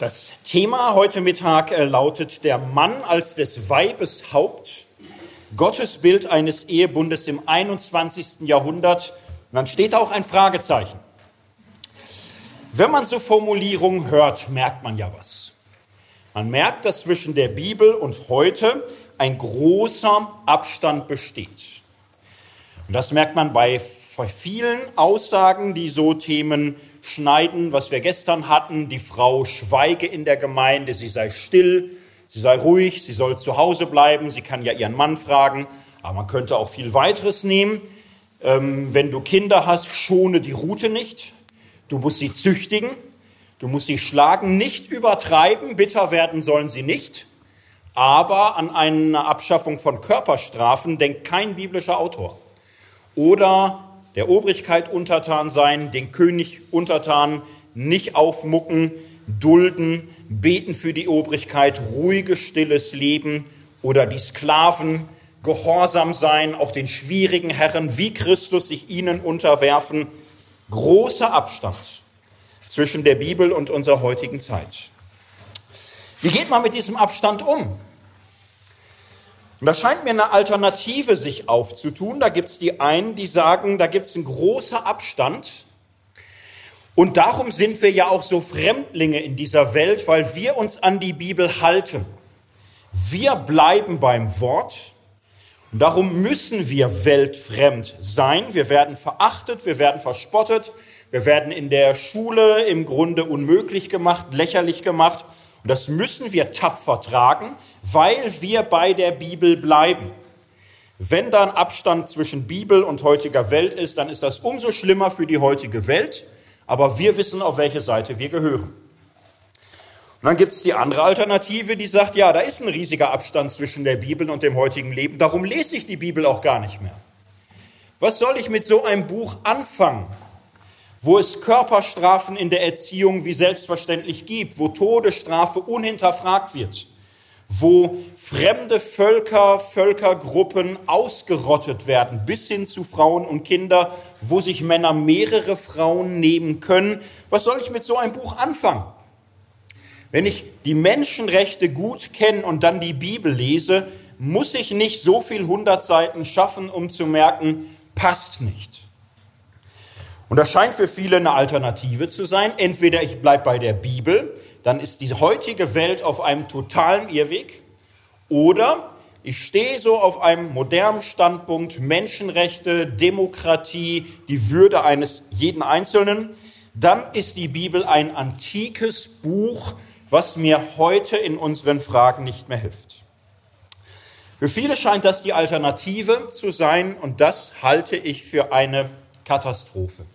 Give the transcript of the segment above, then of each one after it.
Das Thema heute Mittag äh, lautet der Mann als des Weibes Haupt, Gottes Bild eines Ehebundes im 21. Jahrhundert. Und dann steht auch ein Fragezeichen. Wenn man so Formulierungen hört, merkt man ja was. Man merkt, dass zwischen der Bibel und heute ein großer Abstand besteht. Und das merkt man bei vielen Aussagen, die so Themen schneiden, was wir gestern hatten. Die Frau schweige in der Gemeinde, sie sei still, sie sei ruhig, sie soll zu Hause bleiben, sie kann ja ihren Mann fragen. Aber man könnte auch viel weiteres nehmen. Ähm, wenn du Kinder hast, schone die Rute nicht. Du musst sie züchtigen. Du musst sie schlagen, nicht übertreiben. Bitter werden sollen sie nicht. Aber an eine Abschaffung von Körperstrafen denkt kein biblischer Autor. Oder der Obrigkeit untertan sein, den König untertan, nicht aufmucken, dulden, beten für die Obrigkeit, ruhiges, stilles Leben oder die Sklaven, gehorsam sein, auch den schwierigen Herren wie Christus sich ihnen unterwerfen. Großer Abstand zwischen der Bibel und unserer heutigen Zeit. Wie geht man mit diesem Abstand um? Und da scheint mir eine Alternative sich aufzutun. Da gibt es die einen, die sagen, da gibt es einen großen Abstand. Und darum sind wir ja auch so Fremdlinge in dieser Welt, weil wir uns an die Bibel halten. Wir bleiben beim Wort. Und darum müssen wir weltfremd sein. Wir werden verachtet, wir werden verspottet, wir werden in der Schule im Grunde unmöglich gemacht, lächerlich gemacht. Und das müssen wir tapfer tragen, weil wir bei der Bibel bleiben. Wenn da ein Abstand zwischen Bibel und heutiger Welt ist, dann ist das umso schlimmer für die heutige Welt, aber wir wissen, auf welche Seite wir gehören. Und dann gibt es die andere Alternative, die sagt, ja, da ist ein riesiger Abstand zwischen der Bibel und dem heutigen Leben, darum lese ich die Bibel auch gar nicht mehr. Was soll ich mit so einem Buch anfangen? Wo es Körperstrafen in der Erziehung wie selbstverständlich gibt, wo Todesstrafe unhinterfragt wird, wo fremde Völker, Völkergruppen ausgerottet werden, bis hin zu Frauen und Kinder, wo sich Männer mehrere Frauen nehmen können. Was soll ich mit so einem Buch anfangen? Wenn ich die Menschenrechte gut kenne und dann die Bibel lese, muss ich nicht so viel hundert Seiten schaffen, um zu merken, passt nicht. Und das scheint für viele eine Alternative zu sein. Entweder ich bleibe bei der Bibel, dann ist die heutige Welt auf einem totalen Irrweg, oder ich stehe so auf einem modernen Standpunkt, Menschenrechte, Demokratie, die Würde eines jeden Einzelnen, dann ist die Bibel ein antikes Buch, was mir heute in unseren Fragen nicht mehr hilft. Für viele scheint das die Alternative zu sein und das halte ich für eine Katastrophe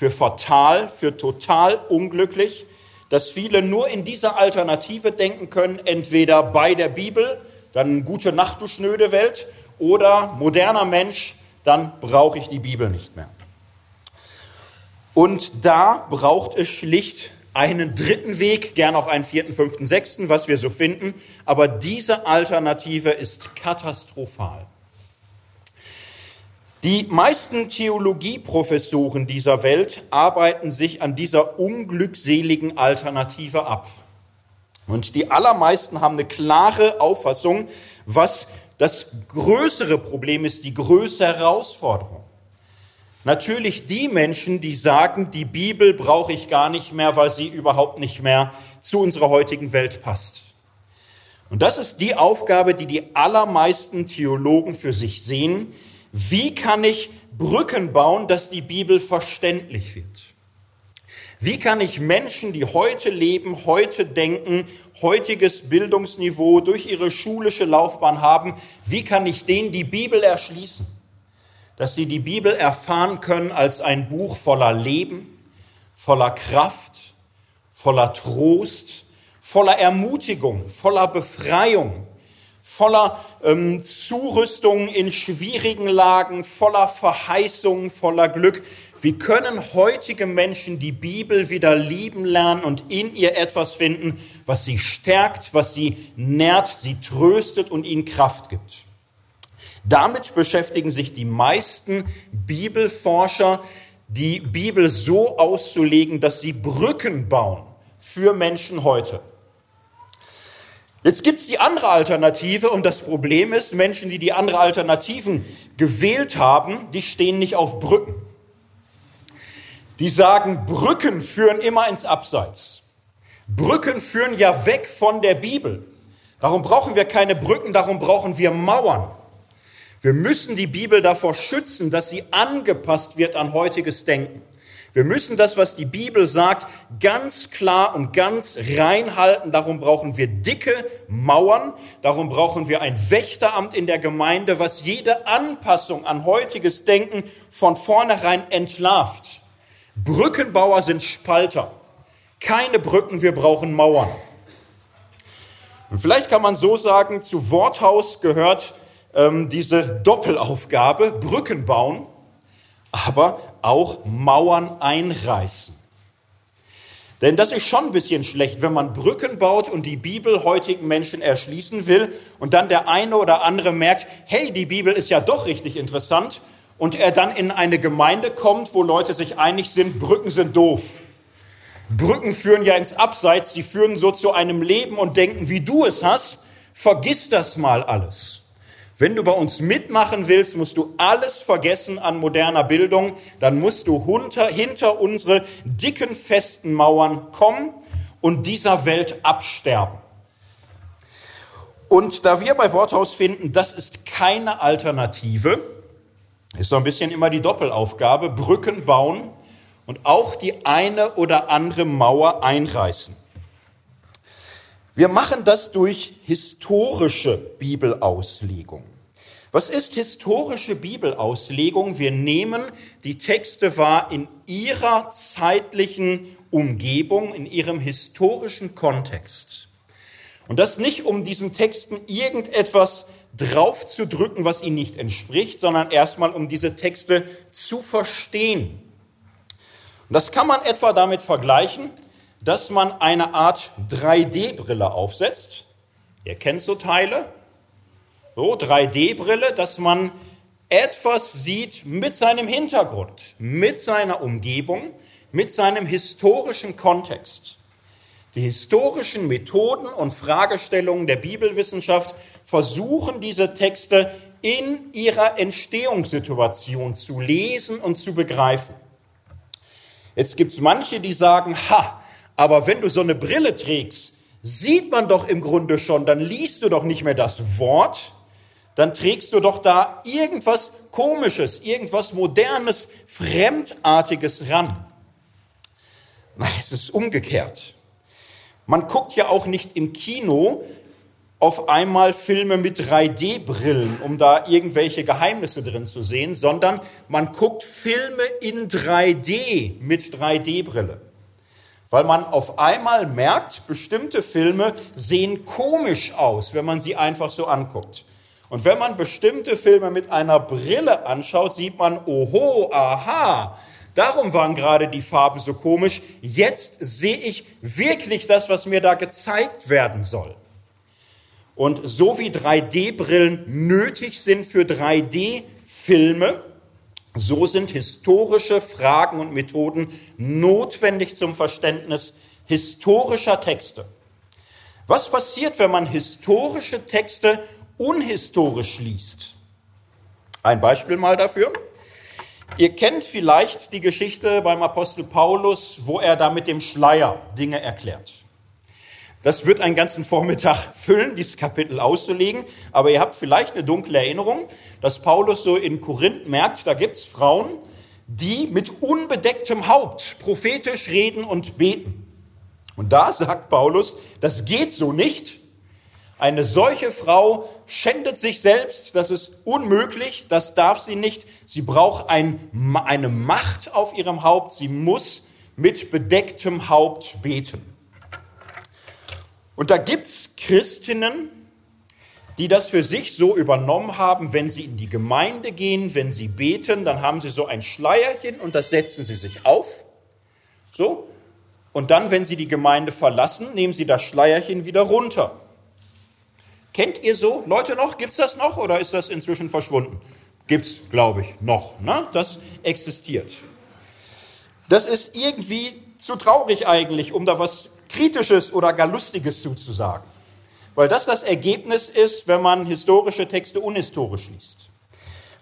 für fatal, für total unglücklich, dass viele nur in dieser Alternative denken können, entweder bei der Bibel, dann gute Nacht, du schnöde Welt, oder moderner Mensch, dann brauche ich die Bibel nicht mehr. Und da braucht es schlicht einen dritten Weg, gern auch einen vierten, fünften, sechsten, was wir so finden. Aber diese Alternative ist katastrophal. Die meisten Theologieprofessoren dieser Welt arbeiten sich an dieser unglückseligen Alternative ab. Und die allermeisten haben eine klare Auffassung, was das größere Problem ist, die größte Herausforderung. Natürlich die Menschen, die sagen, die Bibel brauche ich gar nicht mehr, weil sie überhaupt nicht mehr zu unserer heutigen Welt passt. Und das ist die Aufgabe, die die allermeisten Theologen für sich sehen, wie kann ich Brücken bauen, dass die Bibel verständlich wird? Wie kann ich Menschen, die heute leben, heute denken, heutiges Bildungsniveau durch ihre schulische Laufbahn haben, wie kann ich denen die Bibel erschließen? Dass sie die Bibel erfahren können als ein Buch voller Leben, voller Kraft, voller Trost, voller Ermutigung, voller Befreiung, voller ähm, Zurüstung in schwierigen Lagen, voller Verheißung, voller Glück. Wie können heutige Menschen die Bibel wieder lieben lernen und in ihr etwas finden, was sie stärkt, was sie nährt, sie tröstet und ihnen Kraft gibt? Damit beschäftigen sich die meisten Bibelforscher, die Bibel so auszulegen, dass sie Brücken bauen für Menschen heute. Jetzt gibt es die andere Alternative und das Problem ist, Menschen, die die andere Alternativen gewählt haben, die stehen nicht auf Brücken. Die sagen, Brücken führen immer ins Abseits. Brücken führen ja weg von der Bibel. Darum brauchen wir keine Brücken, darum brauchen wir Mauern. Wir müssen die Bibel davor schützen, dass sie angepasst wird an heutiges Denken. Wir müssen das, was die Bibel sagt, ganz klar und ganz rein halten. Darum brauchen wir dicke Mauern. Darum brauchen wir ein Wächteramt in der Gemeinde, was jede Anpassung an heutiges Denken von vornherein entlarvt. Brückenbauer sind Spalter. Keine Brücken, wir brauchen Mauern. Und vielleicht kann man so sagen, zu Worthaus gehört ähm, diese Doppelaufgabe, Brücken bauen aber auch Mauern einreißen. Denn das ist schon ein bisschen schlecht, wenn man Brücken baut und die Bibel heutigen Menschen erschließen will und dann der eine oder andere merkt, hey, die Bibel ist ja doch richtig interessant und er dann in eine Gemeinde kommt, wo Leute sich einig sind, Brücken sind doof. Brücken führen ja ins Abseits, sie führen so zu einem Leben und denken, wie du es hast, vergiss das mal alles. Wenn du bei uns mitmachen willst, musst du alles vergessen an moderner Bildung. Dann musst du hinter, hinter unsere dicken, festen Mauern kommen und dieser Welt absterben. Und da wir bei Worthaus finden, das ist keine Alternative, ist so ein bisschen immer die Doppelaufgabe, Brücken bauen und auch die eine oder andere Mauer einreißen. Wir machen das durch historische Bibelauslegung. Was ist historische Bibelauslegung? Wir nehmen die Texte wahr in ihrer zeitlichen Umgebung, in ihrem historischen Kontext. Und das nicht, um diesen Texten irgendetwas draufzudrücken, was ihnen nicht entspricht, sondern erstmal, um diese Texte zu verstehen. Und das kann man etwa damit vergleichen, dass man eine Art 3D-Brille aufsetzt. Ihr kennt so Teile, so 3D-Brille, dass man etwas sieht mit seinem Hintergrund, mit seiner Umgebung, mit seinem historischen Kontext. Die historischen Methoden und Fragestellungen der Bibelwissenschaft versuchen diese Texte in ihrer Entstehungssituation zu lesen und zu begreifen. Jetzt gibt es manche, die sagen, ha, aber wenn du so eine Brille trägst, sieht man doch im Grunde schon, dann liest du doch nicht mehr das Wort, dann trägst du doch da irgendwas Komisches, irgendwas Modernes, Fremdartiges ran. Nein, es ist umgekehrt. Man guckt ja auch nicht im Kino auf einmal Filme mit 3D-Brillen, um da irgendwelche Geheimnisse drin zu sehen, sondern man guckt Filme in 3D mit 3D-Brille. Weil man auf einmal merkt, bestimmte Filme sehen komisch aus, wenn man sie einfach so anguckt. Und wenn man bestimmte Filme mit einer Brille anschaut, sieht man, oho, aha, darum waren gerade die Farben so komisch. Jetzt sehe ich wirklich das, was mir da gezeigt werden soll. Und so wie 3D-Brillen nötig sind für 3D-Filme, so sind historische Fragen und Methoden notwendig zum Verständnis historischer Texte. Was passiert, wenn man historische Texte unhistorisch liest. Ein Beispiel mal dafür. Ihr kennt vielleicht die Geschichte beim Apostel Paulus, wo er da mit dem Schleier Dinge erklärt. Das wird einen ganzen Vormittag füllen, dieses Kapitel auszulegen. Aber ihr habt vielleicht eine dunkle Erinnerung, dass Paulus so in Korinth merkt, da gibt's Frauen, die mit unbedecktem Haupt prophetisch reden und beten. Und da sagt Paulus, das geht so nicht. Eine solche Frau schändet sich selbst, das ist unmöglich, das darf sie nicht. Sie braucht ein, eine Macht auf ihrem Haupt, sie muss mit bedecktem Haupt beten. Und da gibt's Christinnen, die das für sich so übernommen haben, wenn sie in die Gemeinde gehen, wenn sie beten, dann haben sie so ein Schleierchen und das setzen sie sich auf. So. Und dann, wenn sie die Gemeinde verlassen, nehmen sie das Schleierchen wieder runter. Kennt ihr so Leute noch? Gibt es das noch oder ist das inzwischen verschwunden? Gibt es, glaube ich, noch. Ne? Das existiert. Das ist irgendwie zu traurig eigentlich, um da was Kritisches oder gar Lustiges zuzusagen. Weil das das Ergebnis ist, wenn man historische Texte unhistorisch liest.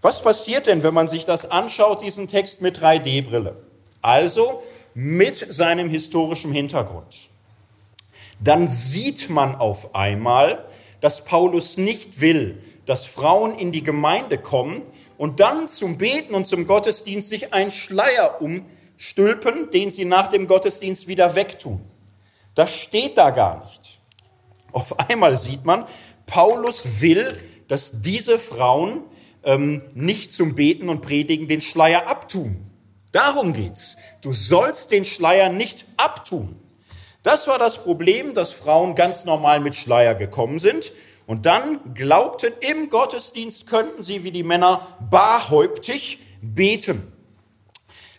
Was passiert denn, wenn man sich das anschaut, diesen Text mit 3D-Brille? Also mit seinem historischen Hintergrund. Dann sieht man auf einmal, dass Paulus nicht will, dass Frauen in die Gemeinde kommen und dann zum Beten und zum Gottesdienst sich einen Schleier umstülpen, den sie nach dem Gottesdienst wieder wegtun. Das steht da gar nicht. Auf einmal sieht man, Paulus will, dass diese Frauen ähm, nicht zum Beten und Predigen den Schleier abtun. Darum geht's. Du sollst den Schleier nicht abtun. Das war das Problem, dass Frauen ganz normal mit Schleier gekommen sind und dann glaubten, im Gottesdienst könnten sie wie die Männer barhäuptig beten.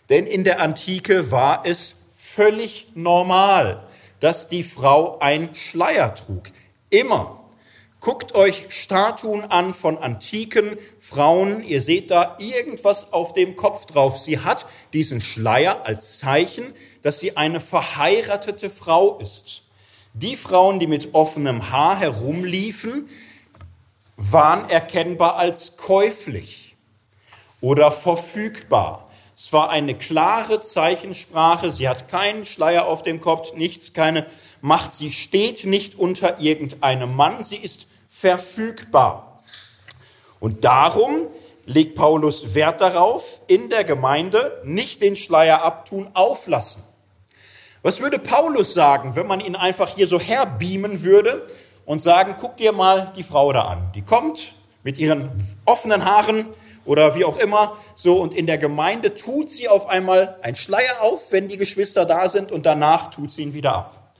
Denn in der Antike war es völlig normal, dass die Frau ein Schleier trug. Immer. Guckt euch Statuen an von antiken Frauen. Ihr seht da irgendwas auf dem Kopf drauf. Sie hat diesen Schleier als Zeichen, dass sie eine verheiratete Frau ist. Die Frauen, die mit offenem Haar herumliefen, waren erkennbar als käuflich oder verfügbar. Es war eine klare Zeichensprache. Sie hat keinen Schleier auf dem Kopf, nichts, keine Macht. Sie steht nicht unter irgendeinem Mann. Sie ist verfügbar. Und darum legt Paulus Wert darauf, in der Gemeinde nicht den Schleier abtun, auflassen. Was würde Paulus sagen, wenn man ihn einfach hier so herbeamen würde und sagen, guck dir mal die Frau da an. Die kommt mit ihren offenen Haaren oder wie auch immer, so und in der Gemeinde tut sie auf einmal ein Schleier auf, wenn die Geschwister da sind und danach tut sie ihn wieder ab.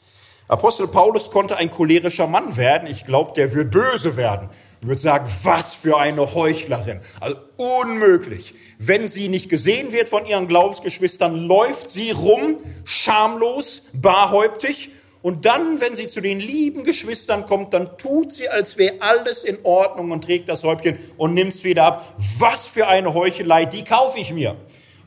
Apostel Paulus konnte ein cholerischer Mann werden. Ich glaube, der wird böse werden. Und wird sagen, was für eine Heuchlerin. Also unmöglich. Wenn sie nicht gesehen wird von ihren Glaubensgeschwistern, läuft sie rum, schamlos, barhäuptig. Und dann, wenn sie zu den lieben Geschwistern kommt, dann tut sie, als wäre alles in Ordnung und trägt das Häubchen und nimmt es wieder ab. Was für eine Heuchelei, die kaufe ich mir.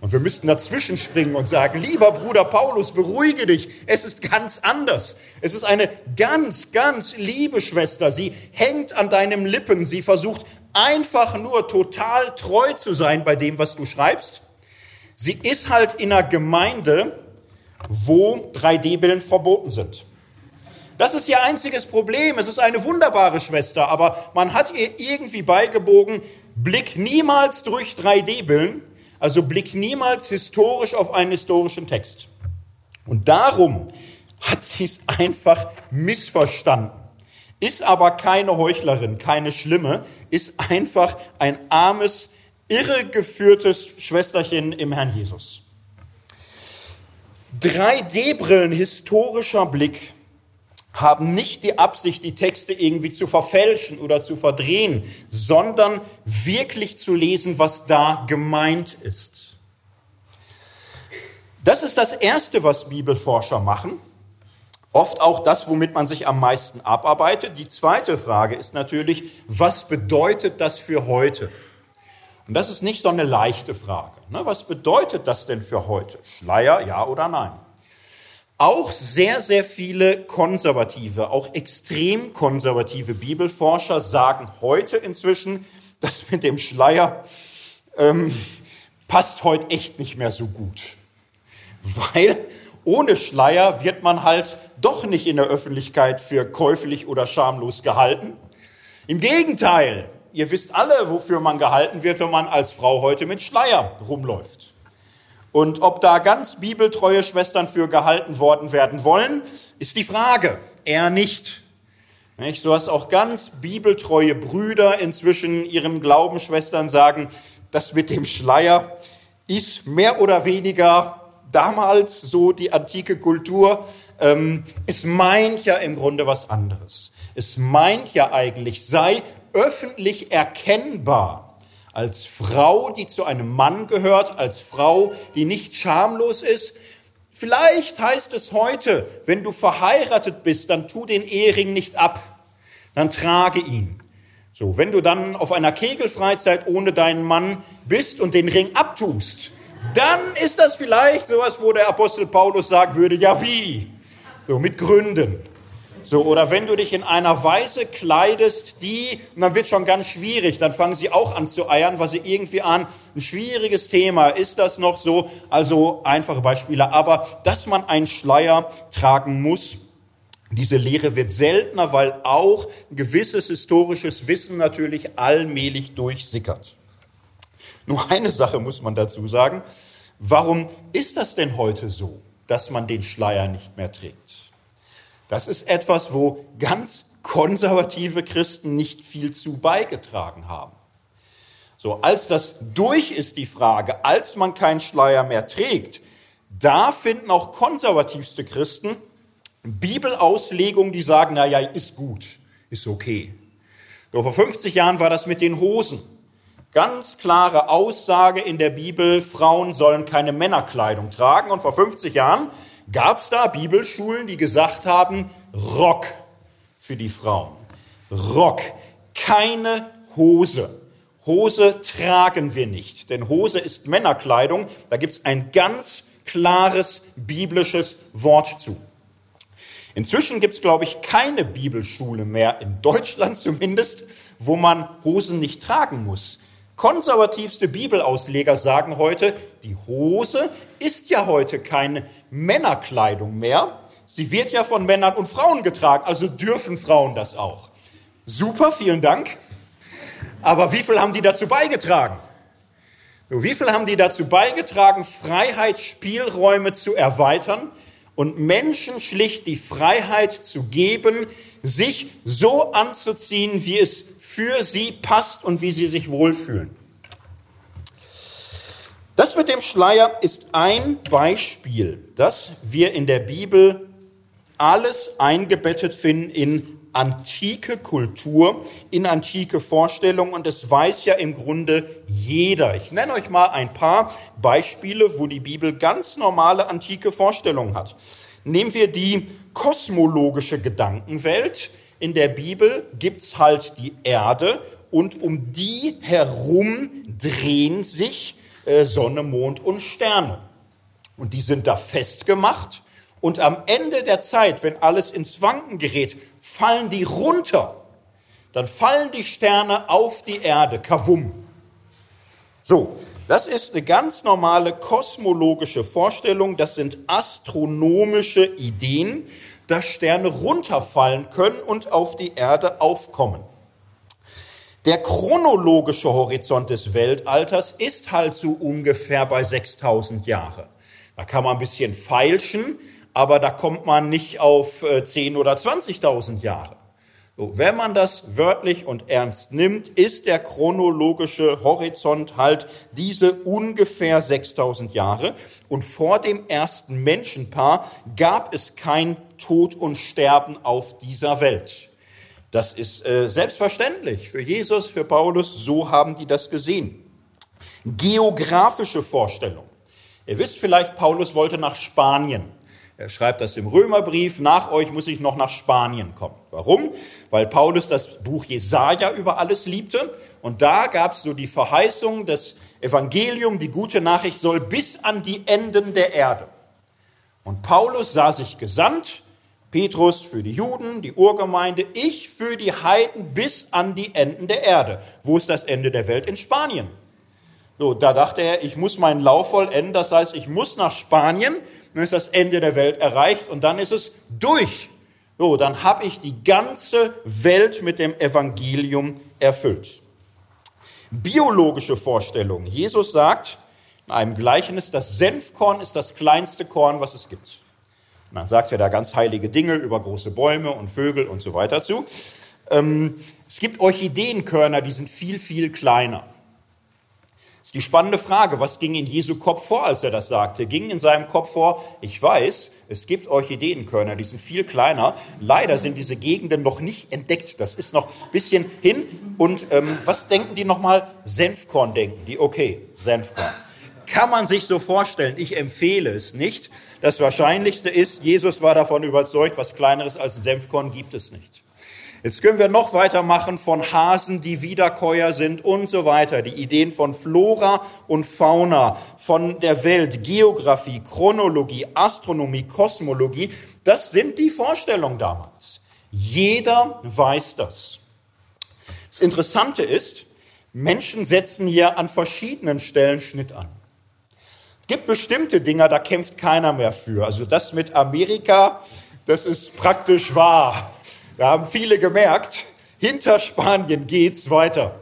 Und wir müssten dazwischen springen und sagen, lieber Bruder Paulus, beruhige dich. Es ist ganz anders. Es ist eine ganz, ganz liebe Schwester. Sie hängt an deinem Lippen. Sie versucht einfach nur total treu zu sein bei dem, was du schreibst. Sie ist halt in einer Gemeinde, wo 3D-Billen verboten sind. Das ist ihr einziges Problem. Es ist eine wunderbare Schwester, aber man hat ihr irgendwie beigebogen, blick niemals durch 3D-Billen, also blick niemals historisch auf einen historischen Text. Und darum hat sie es einfach missverstanden. Ist aber keine Heuchlerin, keine Schlimme, ist einfach ein armes, irregeführtes Schwesterchen im Herrn Jesus. 3D-Brillen, historischer Blick haben nicht die Absicht, die Texte irgendwie zu verfälschen oder zu verdrehen, sondern wirklich zu lesen, was da gemeint ist. Das ist das Erste, was Bibelforscher machen. Oft auch das, womit man sich am meisten abarbeitet. Die zweite Frage ist natürlich, was bedeutet das für heute? Und das ist nicht so eine leichte Frage. Ne? Was bedeutet das denn für heute? Schleier, ja oder nein? Auch sehr, sehr viele konservative, auch extrem konservative Bibelforscher sagen heute inzwischen, das mit dem Schleier ähm, passt heute echt nicht mehr so gut. Weil ohne Schleier wird man halt doch nicht in der Öffentlichkeit für käuflich oder schamlos gehalten. Im Gegenteil, ihr wisst alle, wofür man gehalten wird, wenn man als Frau heute mit Schleier rumläuft. Und ob da ganz bibeltreue Schwestern für gehalten worden werden wollen, ist die Frage. Eher nicht. nicht? So hast auch ganz bibeltreue Brüder inzwischen ihren Glaubensschwestern sagen, das mit dem Schleier ist mehr oder weniger damals so die antike Kultur. Ähm, es meint ja im Grunde was anderes. Es meint ja eigentlich, sei öffentlich erkennbar als Frau, die zu einem Mann gehört, als Frau, die nicht schamlos ist. Vielleicht heißt es heute, wenn du verheiratet bist, dann tu den Ehering nicht ab, dann trage ihn. So, wenn du dann auf einer Kegelfreizeit ohne deinen Mann bist und den Ring abtust, dann ist das vielleicht sowas, wo der Apostel Paulus sagen würde, ja wie? So mit Gründen. So, oder wenn du dich in einer Weise kleidest, die, und dann wird schon ganz schwierig, dann fangen sie auch an zu eiern, was sie irgendwie an, ein schwieriges Thema, ist das noch so? Also einfache Beispiele, aber dass man einen Schleier tragen muss, diese Lehre wird seltener, weil auch ein gewisses historisches Wissen natürlich allmählich durchsickert. Nur eine Sache muss man dazu sagen. Warum ist das denn heute so, dass man den Schleier nicht mehr trägt? Das ist etwas, wo ganz konservative Christen nicht viel zu beigetragen haben. So, als das durch ist, die Frage, als man keinen Schleier mehr trägt, da finden auch konservativste Christen Bibelauslegungen, die sagen, na ja, ist gut, ist okay. So, vor 50 Jahren war das mit den Hosen. Ganz klare Aussage in der Bibel, Frauen sollen keine Männerkleidung tragen. Und vor 50 Jahren gab es da Bibelschulen, die gesagt haben, Rock für die Frauen. Rock, keine Hose. Hose tragen wir nicht, denn Hose ist Männerkleidung. Da gibt es ein ganz klares biblisches Wort zu. Inzwischen gibt es, glaube ich, keine Bibelschule mehr, in Deutschland zumindest, wo man Hosen nicht tragen muss. Konservativste Bibelausleger sagen heute, die Hose ist ja heute keine Männerkleidung mehr. Sie wird ja von Männern und Frauen getragen, also dürfen Frauen das auch. Super, vielen Dank. Aber wie viel haben die dazu beigetragen? Wie viel haben die dazu beigetragen, Freiheitsspielräume zu erweitern und Menschen schlicht die Freiheit zu geben, sich so anzuziehen, wie es für sie passt und wie sie sich wohlfühlen. Das mit dem Schleier ist ein Beispiel, dass wir in der Bibel alles eingebettet finden in antike Kultur, in antike Vorstellungen und es weiß ja im Grunde jeder. Ich nenne euch mal ein paar Beispiele, wo die Bibel ganz normale antike Vorstellungen hat. Nehmen wir die kosmologische Gedankenwelt, in der Bibel gibt's halt die Erde und um die herum drehen sich äh, Sonne, Mond und Sterne. Und die sind da festgemacht. Und am Ende der Zeit, wenn alles ins Wanken gerät, fallen die runter. Dann fallen die Sterne auf die Erde. Kavum. So, das ist eine ganz normale kosmologische Vorstellung. Das sind astronomische Ideen dass Sterne runterfallen können und auf die Erde aufkommen. Der chronologische Horizont des Weltalters ist halt so ungefähr bei 6000 Jahre. Da kann man ein bisschen feilschen, aber da kommt man nicht auf 10 äh, oder 20.000 Jahre. So, wenn man das wörtlich und ernst nimmt, ist der chronologische Horizont halt diese ungefähr 6000 Jahre. Und vor dem ersten Menschenpaar gab es kein Tod und Sterben auf dieser Welt. Das ist äh, selbstverständlich für Jesus, für Paulus, so haben die das gesehen. Geografische Vorstellung. Ihr wisst vielleicht, Paulus wollte nach Spanien. Er schreibt das im Römerbrief, nach euch muss ich noch nach Spanien kommen. Warum? Weil Paulus das Buch Jesaja über alles liebte und da gab es so die Verheißung, das Evangelium, die gute Nachricht soll bis an die Enden der Erde. Und Paulus sah sich gesandt, Petrus für die Juden, die Urgemeinde, ich für die Heiden bis an die Enden der Erde. Wo ist das Ende der Welt? In Spanien. So, da dachte er, ich muss meinen Lauf vollenden, das heißt, ich muss nach Spanien dann ist das Ende der Welt erreicht und dann ist es durch. So, dann habe ich die ganze Welt mit dem Evangelium erfüllt. Biologische Vorstellung. Jesus sagt in einem Gleichnis, das Senfkorn ist das kleinste Korn, was es gibt. Und dann sagt er da ganz heilige Dinge über große Bäume und Vögel und so weiter zu. Ähm, es gibt Orchideenkörner, die sind viel, viel kleiner ist die spannende Frage, was ging in Jesu Kopf vor, als er das sagte? Ging in seinem Kopf vor, ich weiß, es gibt Orchideenkörner, die sind viel kleiner. Leider sind diese Gegenden noch nicht entdeckt. Das ist noch ein bisschen hin. Und ähm, was denken die nochmal? Senfkorn denken die. Okay, Senfkorn. Kann man sich so vorstellen. Ich empfehle es nicht. Das Wahrscheinlichste ist, Jesus war davon überzeugt, was Kleineres als Senfkorn gibt es nicht. Jetzt können wir noch weitermachen von Hasen, die Wiederkäuer sind und so weiter. Die Ideen von Flora und Fauna, von der Welt, Geografie, Chronologie, Astronomie, Kosmologie, das sind die Vorstellungen damals. Jeder weiß das. Das Interessante ist, Menschen setzen hier an verschiedenen Stellen Schnitt an. Gibt bestimmte Dinge, da kämpft keiner mehr für. Also das mit Amerika, das ist praktisch wahr. Da haben viele gemerkt, hinter Spanien geht's weiter.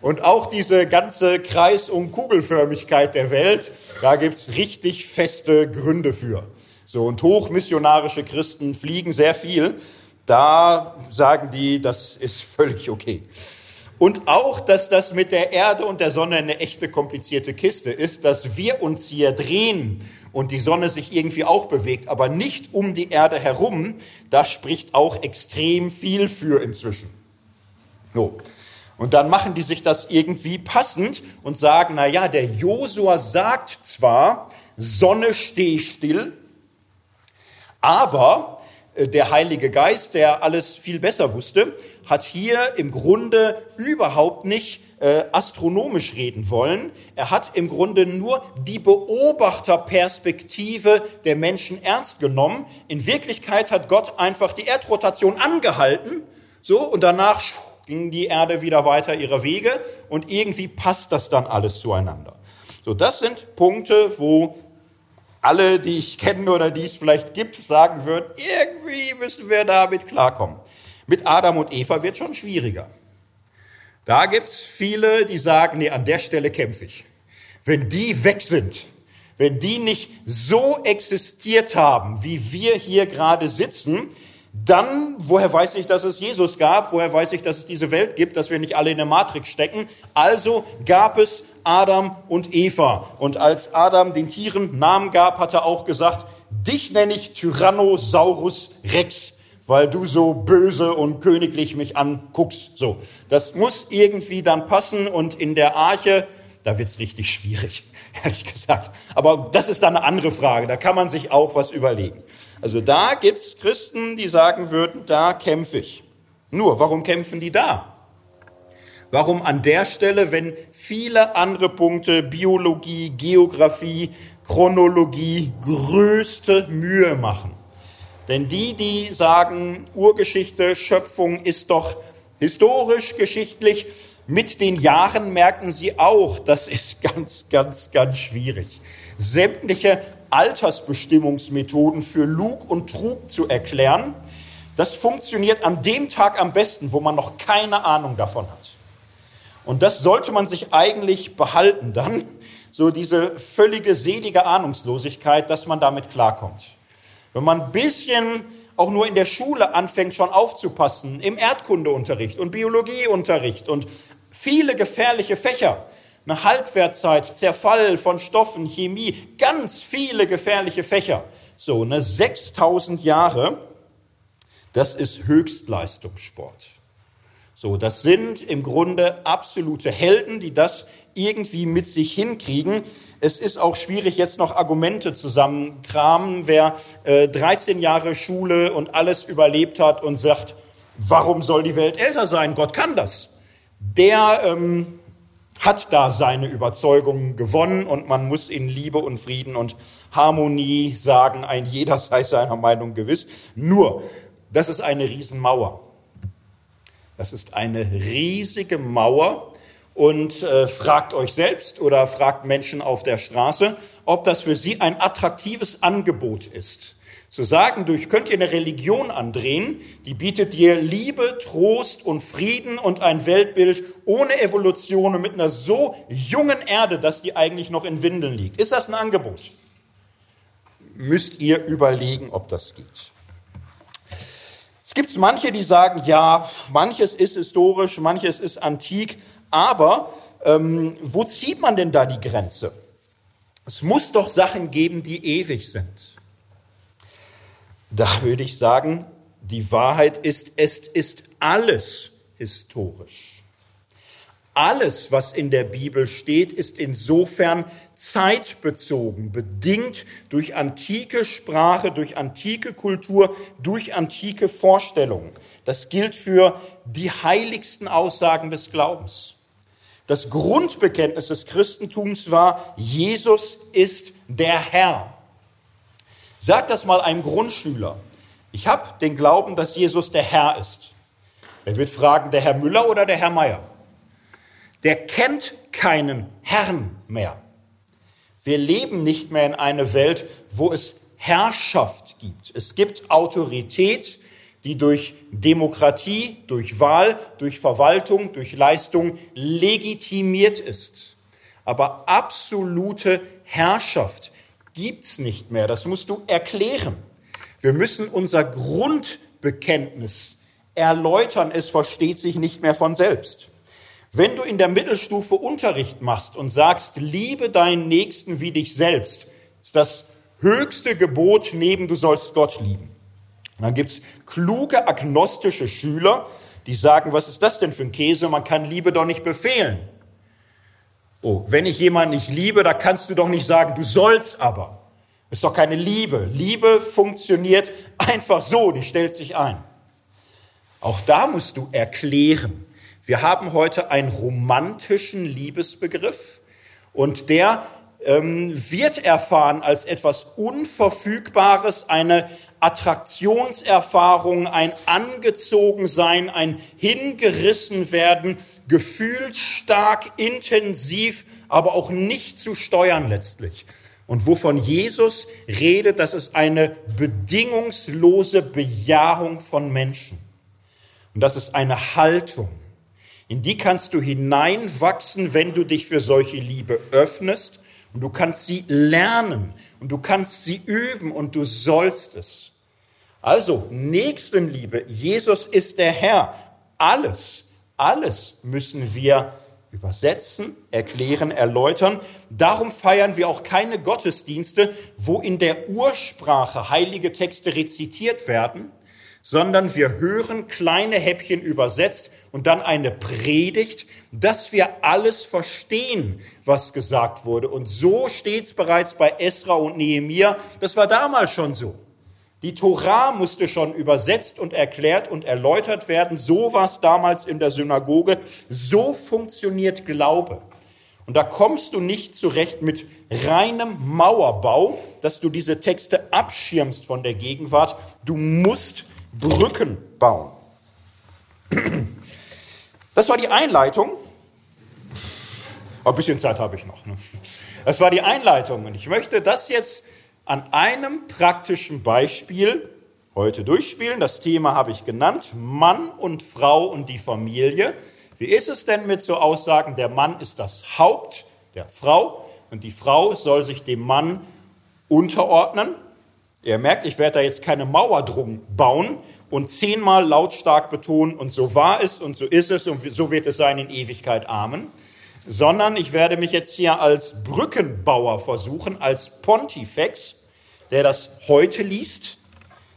Und auch diese ganze Kreis- und Kugelförmigkeit der Welt, da gibt's richtig feste Gründe für. So, und hochmissionarische Christen fliegen sehr viel. Da sagen die, das ist völlig okay. Und auch, dass das mit der Erde und der Sonne eine echte komplizierte Kiste ist, dass wir uns hier drehen und die Sonne sich irgendwie auch bewegt, aber nicht um die Erde herum, das spricht auch extrem viel für inzwischen. So. Und dann machen die sich das irgendwie passend und sagen, na ja, der Josua sagt zwar, Sonne steh still, aber äh, der Heilige Geist, der alles viel besser wusste, hat hier im Grunde überhaupt nicht äh, astronomisch reden wollen. Er hat im Grunde nur die Beobachterperspektive der Menschen ernst genommen. In Wirklichkeit hat Gott einfach die Erdrotation angehalten, so, und danach ging die Erde wieder weiter ihre Wege und irgendwie passt das dann alles zueinander. So, das sind Punkte, wo alle, die ich kenne oder die es vielleicht gibt, sagen würden, irgendwie müssen wir damit klarkommen. Mit Adam und Eva wird schon schwieriger. Da gibt's viele, die sagen, nee, an der Stelle kämpfe ich. Wenn die weg sind, wenn die nicht so existiert haben, wie wir hier gerade sitzen, dann, woher weiß ich, dass es Jesus gab? Woher weiß ich, dass es diese Welt gibt, dass wir nicht alle in der Matrix stecken? Also gab es Adam und Eva. Und als Adam den Tieren Namen gab, hat er auch gesagt, dich nenne ich Tyrannosaurus Rex, weil du so böse und königlich mich anguckst. So, das muss irgendwie dann passen und in der Arche, da wird's richtig schwierig, ehrlich gesagt. Aber das ist dann eine andere Frage, da kann man sich auch was überlegen. Also da gibt's Christen, die sagen würden, da kämpfe ich. Nur, warum kämpfen die da? Warum an der Stelle, wenn viele andere Punkte, Biologie, Geografie, Chronologie, größte Mühe machen? Denn die, die sagen, Urgeschichte, Schöpfung ist doch historisch, geschichtlich, mit den Jahren merken sie auch, das ist ganz, ganz, ganz schwierig. Sämtliche Altersbestimmungsmethoden für Lug und Trug zu erklären. Das funktioniert an dem Tag am besten, wo man noch keine Ahnung davon hat. Und das sollte man sich eigentlich behalten dann, so diese völlige selige Ahnungslosigkeit, dass man damit klarkommt. Wenn man ein bisschen auch nur in der Schule anfängt schon aufzupassen, im Erdkundeunterricht und Biologieunterricht und viele gefährliche Fächer, eine Halbwertzeit, Zerfall von Stoffen, Chemie, ganz viele gefährliche Fächer. So, eine 6000 Jahre, das ist Höchstleistungssport. So, das sind im Grunde absolute Helden, die das irgendwie mit sich hinkriegen. Es ist auch schwierig, jetzt noch Argumente zusammenkramen. Wer äh, 13 Jahre Schule und alles überlebt hat und sagt, warum soll die Welt älter sein? Gott kann das. Der ähm, hat da seine Überzeugung gewonnen und man muss in Liebe und Frieden und Harmonie sagen, ein jeder sei seiner Meinung gewiss. Nur, das ist eine Riesenmauer. Das ist eine riesige Mauer und äh, fragt euch selbst oder fragt Menschen auf der Straße, ob das für sie ein attraktives Angebot ist. Zu sagen, du könnt dir eine Religion andrehen, die bietet dir Liebe, Trost und Frieden und ein Weltbild ohne Evolution und mit einer so jungen Erde, dass die eigentlich noch in Windeln liegt. Ist das ein Angebot? Müsst ihr überlegen, ob das geht. Es gibt manche, die sagen, ja, manches ist historisch, manches ist antik, aber ähm, wo zieht man denn da die Grenze? Es muss doch Sachen geben, die ewig sind. Da würde ich sagen, die Wahrheit ist, es ist alles historisch. Alles, was in der Bibel steht, ist insofern zeitbezogen, bedingt durch antike Sprache, durch antike Kultur, durch antike Vorstellungen. Das gilt für die heiligsten Aussagen des Glaubens. Das Grundbekenntnis des Christentums war, Jesus ist der Herr. Sag das mal einem Grundschüler. Ich habe den Glauben, dass Jesus der Herr ist. Er wird fragen, der Herr Müller oder der Herr Meier? Der kennt keinen Herrn mehr. Wir leben nicht mehr in einer Welt, wo es Herrschaft gibt. Es gibt Autorität, die durch Demokratie, durch Wahl, durch Verwaltung, durch Leistung legitimiert ist. Aber absolute Herrschaft gibt's nicht mehr. Das musst du erklären. Wir müssen unser Grundbekenntnis erläutern. Es versteht sich nicht mehr von selbst. Wenn du in der Mittelstufe Unterricht machst und sagst, liebe deinen Nächsten wie dich selbst, ist das höchste Gebot neben du sollst Gott lieben. Und dann gibt's kluge agnostische Schüler, die sagen, was ist das denn für ein Käse? Man kann Liebe doch nicht befehlen. Oh, wenn ich jemanden nicht liebe, da kannst du doch nicht sagen, du sollst aber. Ist doch keine Liebe. Liebe funktioniert einfach so, die stellt sich ein. Auch da musst du erklären. Wir haben heute einen romantischen Liebesbegriff und der ähm, wird erfahren als etwas Unverfügbares, eine Attraktionserfahrung, ein Angezogensein, ein Hingerissenwerden, gefühlsstark, intensiv, aber auch nicht zu steuern letztlich. Und wovon Jesus redet, das ist eine bedingungslose Bejahung von Menschen. Und das ist eine Haltung. In die kannst du hineinwachsen, wenn du dich für solche Liebe öffnest. Und du kannst sie lernen und du kannst sie üben und du sollst es. Also, Nächstenliebe, Jesus ist der Herr. Alles, alles müssen wir übersetzen, erklären, erläutern. Darum feiern wir auch keine Gottesdienste, wo in der Ursprache heilige Texte rezitiert werden, sondern wir hören kleine Häppchen übersetzt und dann eine Predigt, dass wir alles verstehen, was gesagt wurde. Und so steht es bereits bei Esra und Nehemia. Das war damals schon so. Die Torah musste schon übersetzt und erklärt und erläutert werden. So war es damals in der Synagoge. So funktioniert Glaube. Und da kommst du nicht zurecht mit reinem Mauerbau, dass du diese Texte abschirmst von der Gegenwart. Du musst Brücken bauen. Das war die Einleitung. ein bisschen Zeit habe ich noch. Ne? Das war die Einleitung. Und ich möchte das jetzt an einem praktischen Beispiel heute durchspielen. Das Thema habe ich genannt. Mann und Frau und die Familie. Wie ist es denn mit so Aussagen, der Mann ist das Haupt der Frau und die Frau soll sich dem Mann unterordnen? Ihr merkt, ich werde da jetzt keine Mauer drum bauen und zehnmal lautstark betonen, und so war es und so ist es und so wird es sein in Ewigkeit. Amen. Sondern ich werde mich jetzt hier als Brückenbauer versuchen, als Pontifex, der das heute liest,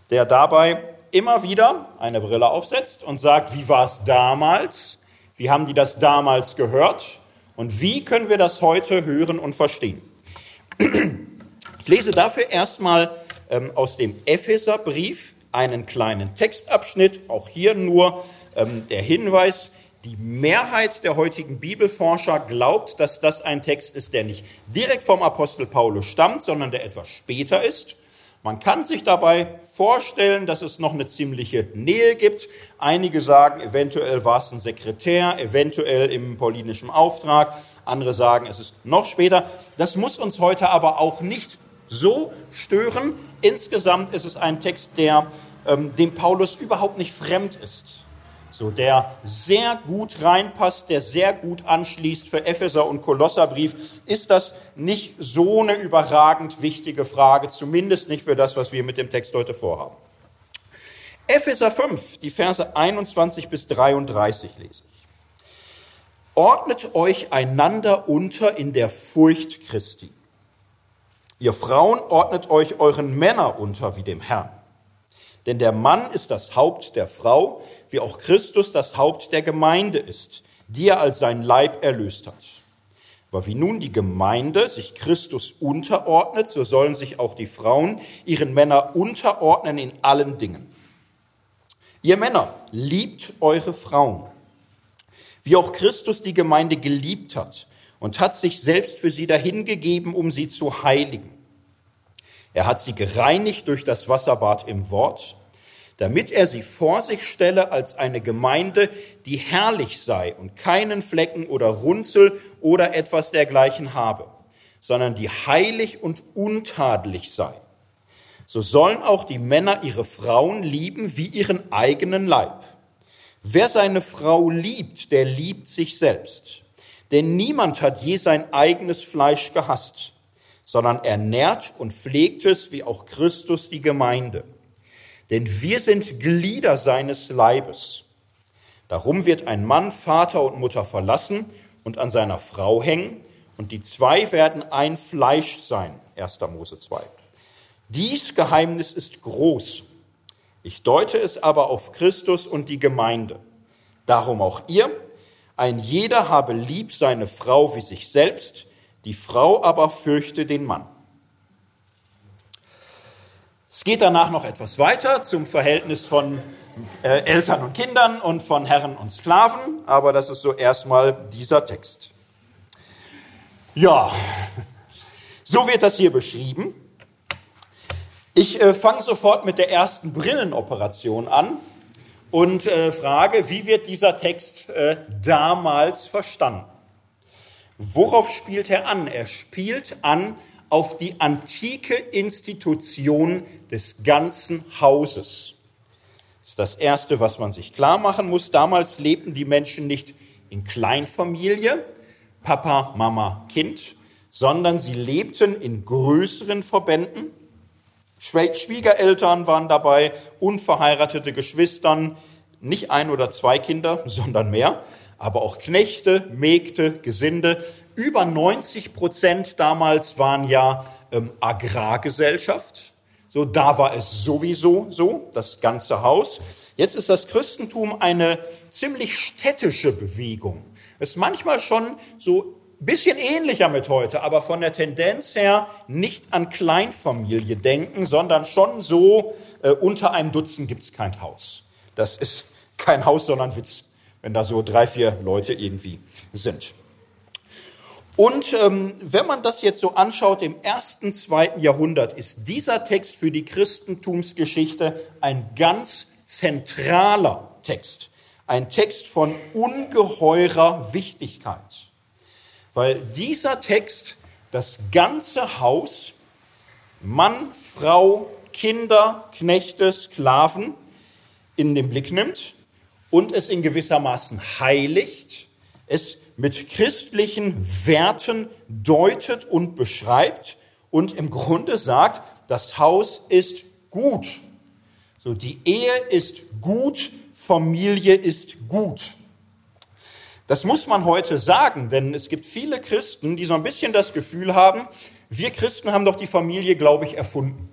der dabei immer wieder eine Brille aufsetzt und sagt, wie war es damals? Wie haben die das damals gehört? Und wie können wir das heute hören und verstehen? Ich lese dafür erstmal ähm, aus dem Epheserbrief einen kleinen Textabschnitt, auch hier nur ähm, der Hinweis, die Mehrheit der heutigen Bibelforscher glaubt, dass das ein Text ist, der nicht direkt vom Apostel Paulus stammt, sondern der etwas später ist. Man kann sich dabei vorstellen, dass es noch eine ziemliche Nähe gibt. Einige sagen, eventuell war es ein Sekretär, eventuell im paulinischen Auftrag. Andere sagen, es ist noch später. Das muss uns heute aber auch nicht so stören. Insgesamt ist es ein Text, der ähm, dem Paulus überhaupt nicht fremd ist. So, der sehr gut reinpasst, der sehr gut anschließt für Epheser und Kolosserbrief, ist das nicht so eine überragend wichtige Frage, zumindest nicht für das, was wir mit dem Text heute vorhaben. Epheser 5, die Verse 21 bis 33 lese ich. Ordnet euch einander unter in der Furcht Christi. Ihr Frauen ordnet euch euren Männer unter wie dem Herrn. Denn der Mann ist das Haupt der Frau, wie auch Christus das Haupt der Gemeinde ist, die er als sein Leib erlöst hat. Aber wie nun die Gemeinde sich Christus unterordnet, so sollen sich auch die Frauen ihren Männern unterordnen in allen Dingen. Ihr Männer, liebt eure Frauen, wie auch Christus die Gemeinde geliebt hat und hat sich selbst für sie dahingegeben, um sie zu heiligen. Er hat sie gereinigt durch das Wasserbad im Wort, damit er sie vor sich stelle als eine Gemeinde, die herrlich sei und keinen Flecken oder Runzel oder etwas dergleichen habe, sondern die heilig und untadelig sei. So sollen auch die Männer ihre Frauen lieben wie ihren eigenen Leib. Wer seine Frau liebt, der liebt sich selbst. Denn niemand hat je sein eigenes Fleisch gehasst, sondern ernährt und pflegt es, wie auch Christus die Gemeinde denn wir sind Glieder seines Leibes. Darum wird ein Mann Vater und Mutter verlassen und an seiner Frau hängen, und die zwei werden ein Fleisch sein. 1. Mose 2. Dies Geheimnis ist groß. Ich deute es aber auf Christus und die Gemeinde. Darum auch ihr, ein jeder habe lieb seine Frau wie sich selbst, die Frau aber fürchte den Mann. Es geht danach noch etwas weiter zum Verhältnis von äh, Eltern und Kindern und von Herren und Sklaven, aber das ist so erstmal dieser Text. Ja, so wird das hier beschrieben. Ich äh, fange sofort mit der ersten Brillenoperation an und äh, frage, wie wird dieser Text äh, damals verstanden? Worauf spielt er an? Er spielt an auf die antike Institution des ganzen Hauses. Das ist das Erste, was man sich klar machen muss. Damals lebten die Menschen nicht in Kleinfamilie, Papa, Mama, Kind, sondern sie lebten in größeren Verbänden. Schwiegereltern waren dabei, unverheiratete Geschwistern, nicht ein oder zwei Kinder, sondern mehr, aber auch Knechte, Mägde, Gesinde. Über 90 Prozent damals waren ja ähm, Agrargesellschaft. So, da war es sowieso so, das ganze Haus. Jetzt ist das Christentum eine ziemlich städtische Bewegung. Ist manchmal schon so ein bisschen ähnlicher mit heute, aber von der Tendenz her nicht an Kleinfamilie denken, sondern schon so, äh, unter einem Dutzend gibt's kein Haus. Das ist kein Haus, sondern Witz wenn da so drei, vier Leute irgendwie sind. Und ähm, wenn man das jetzt so anschaut, im ersten, zweiten Jahrhundert ist dieser Text für die Christentumsgeschichte ein ganz zentraler Text. Ein Text von ungeheurer Wichtigkeit. Weil dieser Text das ganze Haus, Mann, Frau, Kinder, Knechte, Sklaven in den Blick nimmt und es in gewissermaßen heiligt, es mit christlichen Werten deutet und beschreibt und im Grunde sagt, das Haus ist gut. So, die Ehe ist gut, Familie ist gut. Das muss man heute sagen, denn es gibt viele Christen, die so ein bisschen das Gefühl haben, wir Christen haben doch die Familie, glaube ich, erfunden.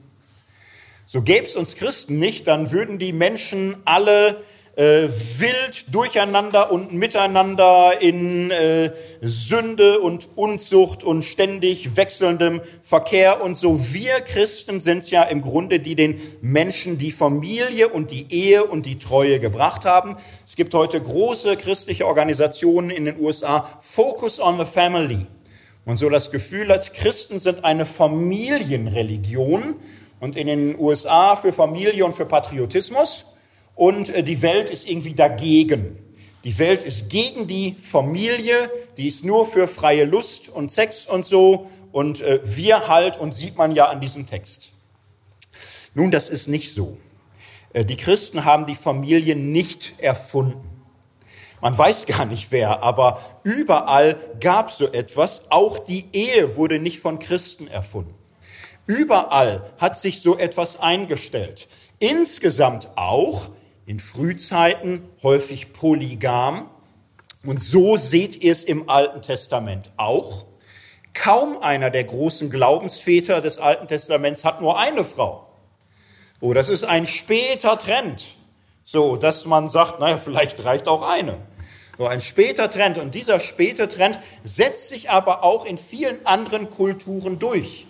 So gäbe es uns Christen nicht, dann würden die Menschen alle äh, wild durcheinander und miteinander in äh, Sünde und Unzucht und ständig wechselndem Verkehr und so. Wir Christen sind ja im Grunde, die den Menschen die Familie und die Ehe und die Treue gebracht haben. Es gibt heute große christliche Organisationen in den USA, Focus on the Family. Und so das Gefühl hat, Christen sind eine Familienreligion und in den USA für Familie und für Patriotismus und äh, die Welt ist irgendwie dagegen. Die Welt ist gegen die Familie, die ist nur für freie Lust und Sex und so und äh, wir halt und sieht man ja an diesem Text. Nun, das ist nicht so. Äh, die Christen haben die Familie nicht erfunden. Man weiß gar nicht wer, aber überall gab so etwas. Auch die Ehe wurde nicht von Christen erfunden. Überall hat sich so etwas eingestellt. Insgesamt auch in Frühzeiten häufig polygam. Und so seht ihr es im Alten Testament auch. Kaum einer der großen Glaubensväter des Alten Testaments hat nur eine Frau. Oh, das ist ein später Trend. So, dass man sagt, naja, vielleicht reicht auch eine. So ein später Trend. Und dieser späte Trend setzt sich aber auch in vielen anderen Kulturen durch.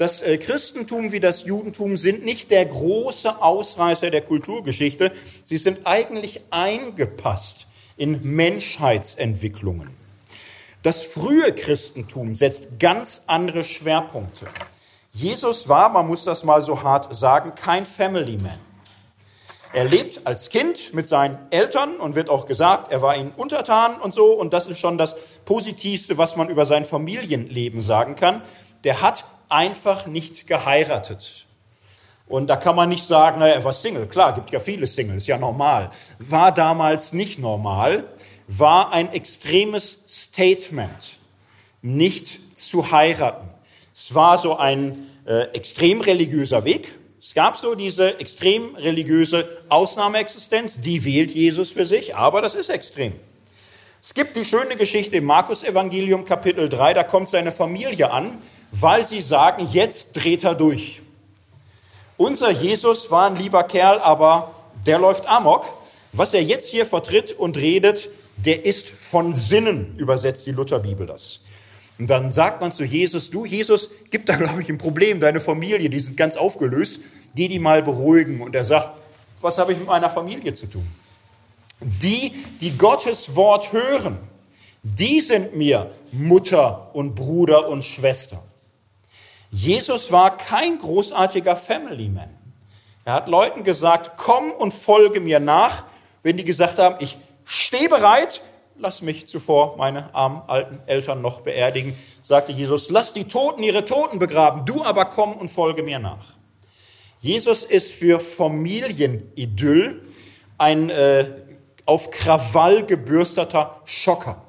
Das äh, Christentum wie das Judentum sind nicht der große Ausreißer der Kulturgeschichte. Sie sind eigentlich eingepasst in Menschheitsentwicklungen. Das frühe Christentum setzt ganz andere Schwerpunkte. Jesus war, man muss das mal so hart sagen, kein Family Man. Er lebt als Kind mit seinen Eltern und wird auch gesagt, er war ihnen untertan und so. Und das ist schon das Positivste, was man über sein Familienleben sagen kann. Der hat einfach nicht geheiratet. Und da kann man nicht sagen, naja, er war Single. Klar, gibt ja viele Singles, ja normal. War damals nicht normal, war ein extremes Statement, nicht zu heiraten. Es war so ein äh, extrem religiöser Weg. Es gab so diese extrem religiöse Ausnahmeexistenz, die wählt Jesus für sich, aber das ist extrem. Es gibt die schöne Geschichte im Markus Evangelium Kapitel 3, da kommt seine Familie an, weil sie sagen, jetzt dreht er durch. Unser Jesus war ein lieber Kerl, aber der läuft amok. Was er jetzt hier vertritt und redet, der ist von Sinnen, übersetzt die Lutherbibel das. Und dann sagt man zu Jesus, du Jesus, gibt da glaube ich ein Problem, deine Familie, die sind ganz aufgelöst, geh die mal beruhigen. Und er sagt, was habe ich mit meiner Familie zu tun? Die, die Gottes Wort hören, die sind mir Mutter und Bruder und Schwester. Jesus war kein großartiger Family Man. Er hat Leuten gesagt, komm und folge mir nach, wenn die gesagt haben, ich steh bereit, lass mich zuvor meine armen alten Eltern noch beerdigen, sagte Jesus, lass die Toten ihre Toten begraben, du aber komm und folge mir nach. Jesus ist für Familienidyll ein äh, auf Krawall gebürsteter Schocker.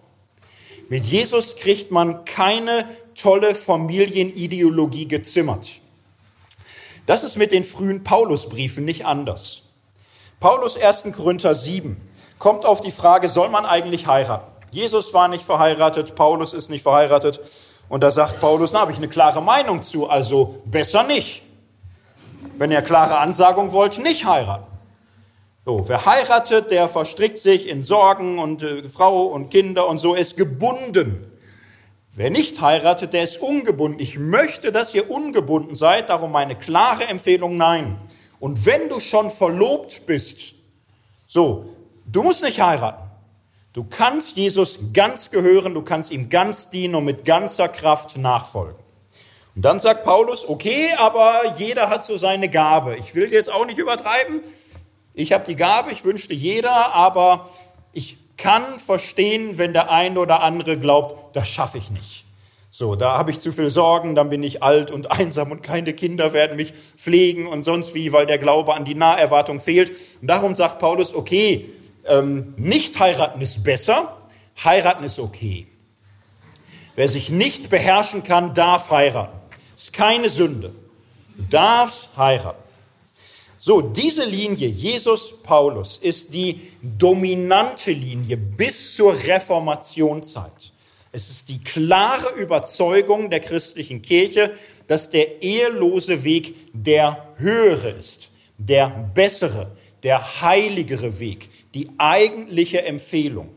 Mit Jesus kriegt man keine tolle Familienideologie gezimmert. Das ist mit den frühen Paulusbriefen nicht anders. Paulus 1. Korinther 7 kommt auf die Frage, soll man eigentlich heiraten? Jesus war nicht verheiratet, Paulus ist nicht verheiratet. Und da sagt Paulus, na, habe ich eine klare Meinung zu, also besser nicht. Wenn ihr klare Ansagung wollt, nicht heiraten. So, wer heiratet, der verstrickt sich in Sorgen und äh, Frau und Kinder und so ist gebunden. Wer nicht heiratet, der ist ungebunden. Ich möchte, dass ihr ungebunden seid, darum meine klare Empfehlung, nein. Und wenn du schon verlobt bist, so, Du musst nicht heiraten. Du kannst Jesus ganz gehören, du kannst ihm ganz dienen und mit ganzer Kraft nachfolgen. Und dann sagt Paulus, okay, aber jeder hat so seine Gabe. Ich will jetzt auch nicht übertreiben. Ich habe die Gabe, ich wünschte jeder, aber ich kann verstehen, wenn der eine oder andere glaubt, das schaffe ich nicht. So, da habe ich zu viel Sorgen, dann bin ich alt und einsam und keine Kinder werden mich pflegen und sonst wie, weil der Glaube an die Naherwartung fehlt. Und darum sagt Paulus, okay, ähm, nicht heiraten ist besser, heiraten ist okay. Wer sich nicht beherrschen kann, darf heiraten. Ist keine Sünde. Du darfst heiraten. So, diese Linie, Jesus Paulus, ist die dominante Linie bis zur Reformationszeit. Es ist die klare Überzeugung der christlichen Kirche, dass der ehelose Weg der höhere ist, der bessere, der heiligere Weg, die eigentliche Empfehlung.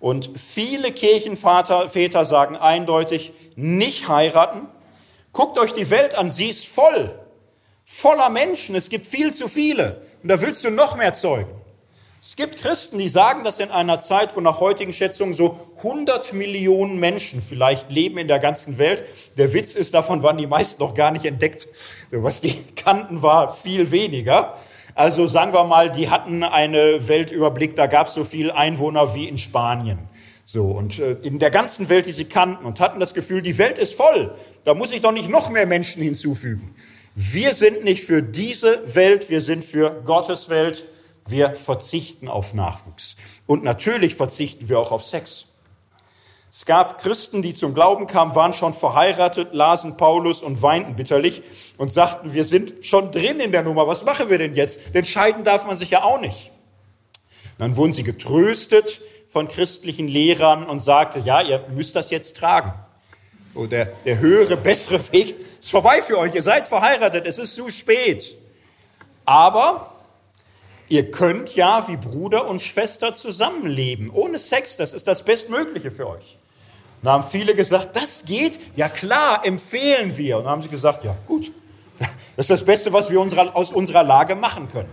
Und viele Kirchenväter sagen eindeutig, nicht heiraten. Guckt euch die Welt an, sie ist voll, voller Menschen, es gibt viel zu viele. Und da willst du noch mehr zeugen. Es gibt Christen, die sagen, dass in einer Zeit, wo nach heutigen Schätzungen so 100 Millionen Menschen vielleicht leben in der ganzen Welt, der Witz ist, davon waren die meisten noch gar nicht entdeckt. Was die kannten, war viel weniger. Also sagen wir mal, die hatten eine Weltüberblick, da gab es so viel Einwohner wie in Spanien. So, und äh, in der ganzen Welt, die sie kannten und hatten das Gefühl, die Welt ist voll, da muss ich doch nicht noch mehr Menschen hinzufügen. Wir sind nicht für diese Welt, wir sind für Gottes Welt. Wir verzichten auf Nachwuchs. Und natürlich verzichten wir auch auf Sex. Es gab Christen, die zum Glauben kamen, waren schon verheiratet, lasen Paulus und weinten bitterlich und sagten, wir sind schon drin in der Nummer, was machen wir denn jetzt? Denn scheiden darf man sich ja auch nicht. Dann wurden sie getröstet von christlichen Lehrern und sagte, ja, ihr müsst das jetzt tragen. Oh, der, höhere, bessere Weg ist vorbei für euch. Ihr seid verheiratet, es ist zu spät. Aber Ihr könnt ja wie Bruder und Schwester zusammenleben, ohne Sex, das ist das Bestmögliche für euch. Da haben viele gesagt, das geht, ja klar, empfehlen wir. Und dann haben sie gesagt, ja gut, das ist das Beste, was wir aus unserer Lage machen können.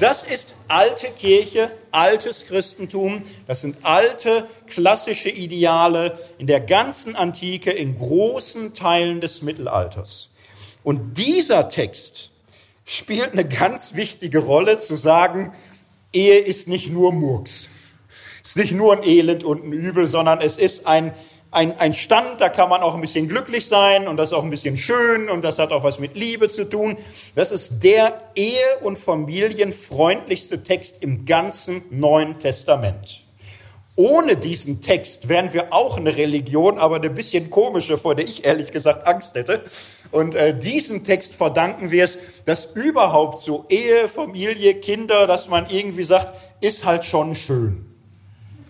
Das ist alte Kirche, altes Christentum. Das sind alte, klassische Ideale in der ganzen Antike, in großen Teilen des Mittelalters. Und dieser Text spielt eine ganz wichtige Rolle, zu sagen, Ehe ist nicht nur Murks. Ist nicht nur ein Elend und ein Übel, sondern es ist ein ein, ein Stand, da kann man auch ein bisschen glücklich sein und das ist auch ein bisschen schön und das hat auch was mit Liebe zu tun. Das ist der ehe- und familienfreundlichste Text im ganzen Neuen Testament. Ohne diesen Text wären wir auch eine Religion, aber eine bisschen komische, vor der ich ehrlich gesagt Angst hätte. Und äh, diesem Text verdanken wir es, dass überhaupt so Ehe, Familie, Kinder, dass man irgendwie sagt, ist halt schon schön.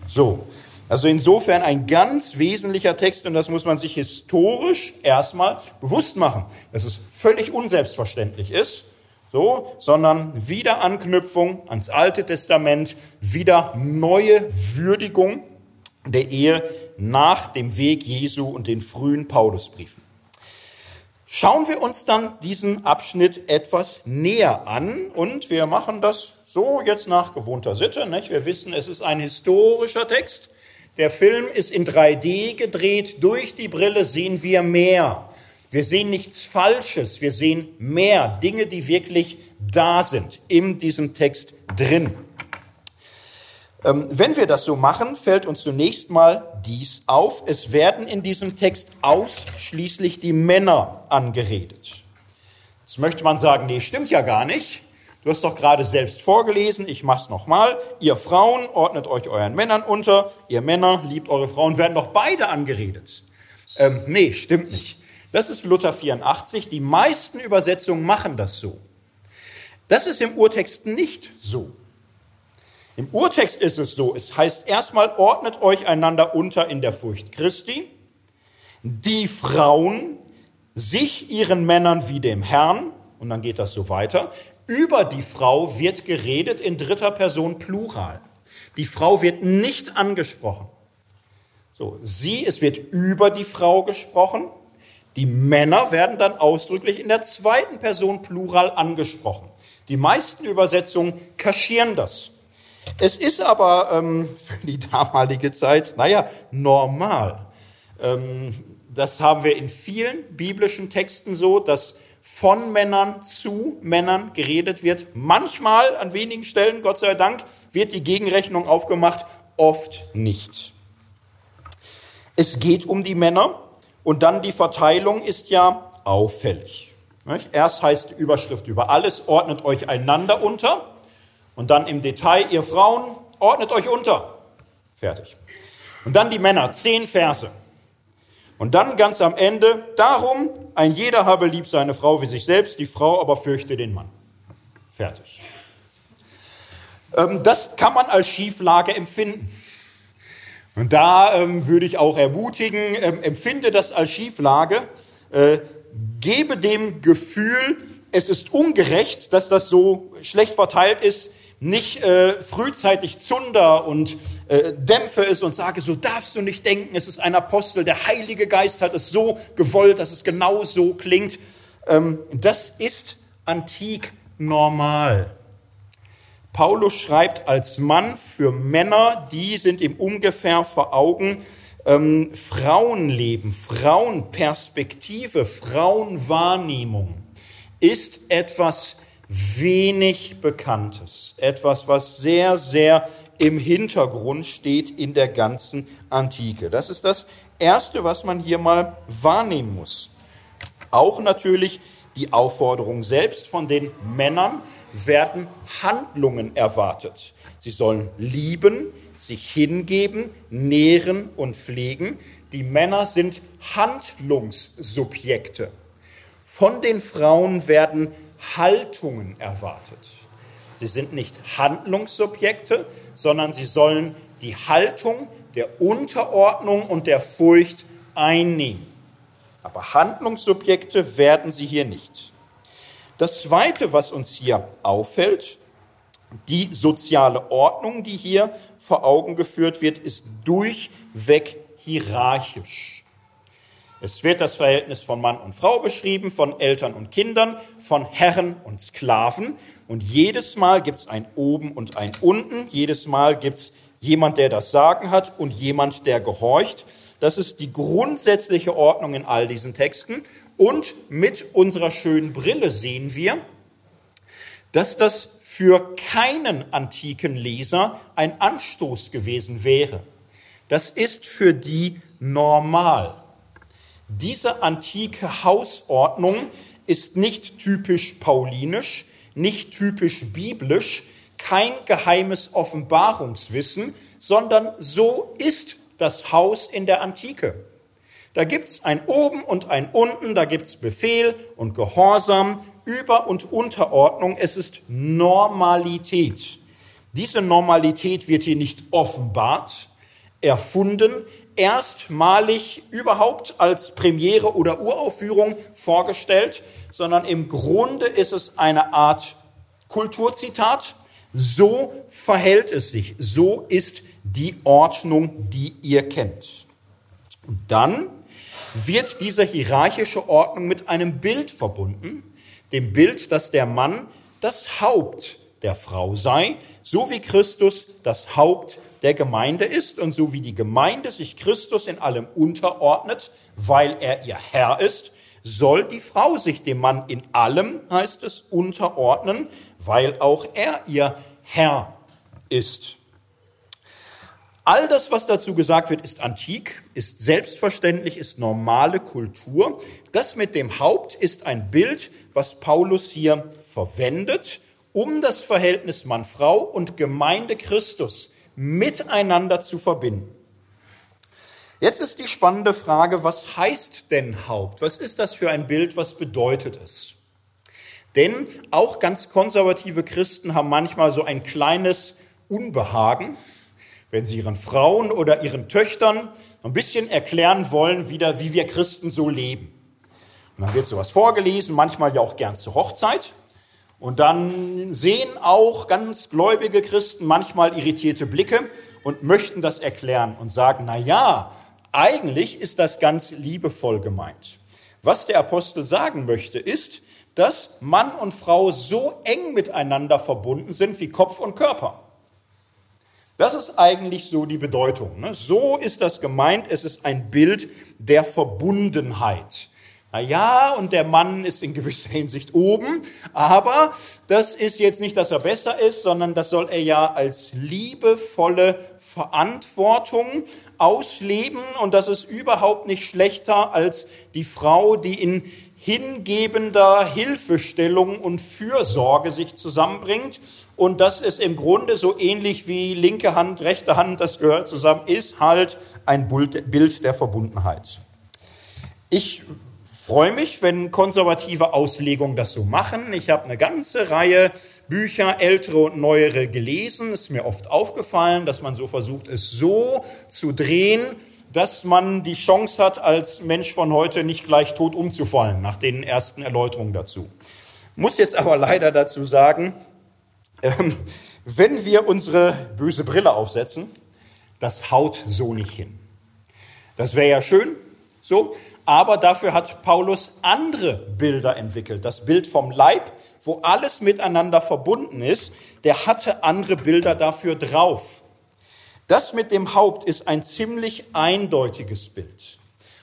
So, also insofern ein ganz wesentlicher Text und das muss man sich historisch erstmal bewusst machen, dass es völlig unselbstverständlich ist, so, sondern wieder Anknüpfung ans Alte Testament, wieder neue Würdigung der Ehe nach dem Weg Jesu und den frühen Paulusbriefen. Schauen wir uns dann diesen Abschnitt etwas näher an und wir machen das so jetzt nach gewohnter Sitte. Nicht? Wir wissen, es ist ein historischer Text. Der Film ist in 3D gedreht. Durch die Brille sehen wir mehr. Wir sehen nichts Falsches. Wir sehen mehr Dinge, die wirklich da sind in diesem Text drin. Ähm, wenn wir das so machen, fällt uns zunächst mal dies auf. Es werden in diesem Text ausschließlich die Männer angeredet. Jetzt möchte man sagen, nee, stimmt ja gar nicht. Du hast doch gerade selbst vorgelesen, ich mach's nochmal. Ihr Frauen ordnet euch euren Männern unter, ihr Männer liebt eure Frauen, werden doch beide angeredet. Ähm, nee, stimmt nicht. Das ist Luther 84. Die meisten Übersetzungen machen das so. Das ist im Urtext nicht so. Im Urtext ist es so, es heißt erstmal, ordnet euch einander unter in der Furcht Christi. Die Frauen sich ihren Männern wie dem Herrn, und dann geht das so weiter. Über die Frau wird geredet in dritter Person Plural. Die Frau wird nicht angesprochen. So, sie, es wird über die Frau gesprochen. Die Männer werden dann ausdrücklich in der zweiten Person Plural angesprochen. Die meisten Übersetzungen kaschieren das. Es ist aber ähm, für die damalige Zeit, naja, normal. Ähm, das haben wir in vielen biblischen Texten so, dass von Männern zu Männern geredet wird. Manchmal, an wenigen Stellen, Gott sei Dank, wird die Gegenrechnung aufgemacht, oft nicht. Es geht um die Männer und dann die Verteilung ist ja auffällig. Erst heißt die Überschrift über alles, ordnet euch einander unter und dann im Detail, ihr Frauen, ordnet euch unter. Fertig. Und dann die Männer, zehn Verse. Und dann ganz am Ende, darum, ein jeder habe lieb seine Frau wie sich selbst, die Frau aber fürchte den Mann. Fertig. Ähm, das kann man als Schieflage empfinden. Und da ähm, würde ich auch ermutigen, ähm, empfinde das als Schieflage, äh, gebe dem Gefühl, es ist ungerecht, dass das so schlecht verteilt ist, nicht äh, frühzeitig Zunder und äh, dämpfe es und sage, so darfst du nicht denken, es ist ein Apostel, der Heilige Geist hat es so gewollt, dass es genau so klingt. Ähm, das ist antik normal. Paulus schreibt als Mann für Männer, die sind ihm ungefähr vor Augen, ähm, Frauenleben, Frauenperspektive, Frauenwahrnehmung ist etwas wenig Bekanntes, etwas, was sehr, sehr im Hintergrund steht in der ganzen Antike. Das ist das Erste, was man hier mal wahrnehmen muss. Auch natürlich die Aufforderung selbst von den Männern werden Handlungen erwartet. Sie sollen lieben, sich hingeben, nähren und pflegen. Die Männer sind Handlungssubjekte. Von den Frauen werden Haltungen erwartet. Sie sind nicht Handlungssubjekte, sondern sie sollen die Haltung der Unterordnung und der Furcht einnehmen. Aber Handlungssubjekte werden sie hier nicht. Das Zweite, was uns hier auffällt, Die soziale Ordnung, die hier vor Augen geführt wird, ist durchweg hierarchisch. Es wird das Verhältnis von Mann und Frau beschrieben, von Eltern und Kindern, von Herren und Sklaven. Und jedes Mal gibt es ein Oben und ein Unten. Jedes Mal gibt es jemand, der das Sagen hat und jemand, der gehorcht. Das ist die grundsätzliche Ordnung in all diesen Texten. Und mit unserer schönen Brille sehen wir, dass das für keinen antiken Leser ein Anstoß gewesen wäre. Das ist für die normal. Diese antike Hausordnung ist nicht typisch paulinisch, nicht typisch biblisch, kein geheimes Offenbarungswissen, sondern so ist das Haus in der Antike. Da gibt es ein Oben und ein Unten, da gibt es Befehl und Gehorsam, Über- und Unterordnung. Es ist Normalität. Diese Normalität wird hier nicht offenbart, erfunden, erstmalig überhaupt als Premiere oder Uraufführung vorgestellt, sondern im Grunde ist es eine Art Kulturzitat. So verhält es sich, so ist die Ordnung, die ihr kennt. Und dann wird diese hierarchische Ordnung mit einem Bild verbunden, dem Bild, dass der Mann das Haupt der Frau sei, so wie Christus das Haupt der Gemeinde ist und so wie die Gemeinde sich Christus in allem unterordnet, weil er ihr Herr ist, soll die Frau sich dem Mann in allem, heißt es, unterordnen, weil auch er ihr Herr ist. All das, was dazu gesagt wird, ist antik, ist selbstverständlich, ist normale Kultur. Das mit dem Haupt ist ein Bild, was Paulus hier verwendet, um das Verhältnis Mann-Frau und Gemeinde Christus miteinander zu verbinden. Jetzt ist die spannende Frage, was heißt denn Haupt? Was ist das für ein Bild? Was bedeutet es? Denn auch ganz konservative Christen haben manchmal so ein kleines Unbehagen, wenn sie ihren Frauen oder ihren Töchtern ein bisschen erklären wollen, wieder, wie wir Christen so leben. Und dann wird sowas vorgelesen, manchmal ja auch gern zur Hochzeit. Und dann sehen auch ganz gläubige Christen manchmal irritierte Blicke und möchten das erklären und sagen, na ja, eigentlich ist das ganz liebevoll gemeint. Was der Apostel sagen möchte, ist, dass Mann und Frau so eng miteinander verbunden sind wie Kopf und Körper. Das ist eigentlich so die Bedeutung. Ne? So ist das gemeint. Es ist ein Bild der Verbundenheit. Na ja, und der Mann ist in gewisser Hinsicht oben, aber das ist jetzt nicht, dass er besser ist, sondern das soll er ja als liebevolle Verantwortung ausleben und das ist überhaupt nicht schlechter als die Frau, die in hingebender Hilfestellung und Fürsorge sich zusammenbringt und das ist im Grunde so ähnlich wie linke Hand, rechte Hand, das gehört zusammen, ist halt ein Bild der Verbundenheit. Ich freue mich, wenn konservative Auslegungen das so machen. Ich habe eine ganze Reihe Bücher, ältere und neuere, gelesen. Es ist mir oft aufgefallen, dass man so versucht, es so zu drehen, dass man die Chance hat, als Mensch von heute nicht gleich tot umzufallen, nach den ersten Erläuterungen dazu. Muss jetzt aber leider dazu sagen, ähm, wenn wir unsere böse Brille aufsetzen, das haut so nicht hin. Das wäre ja schön, so, aber dafür hat Paulus andere Bilder entwickelt. Das Bild vom Leib, wo alles miteinander verbunden ist, der hatte andere Bilder dafür drauf. Das mit dem Haupt ist ein ziemlich eindeutiges Bild.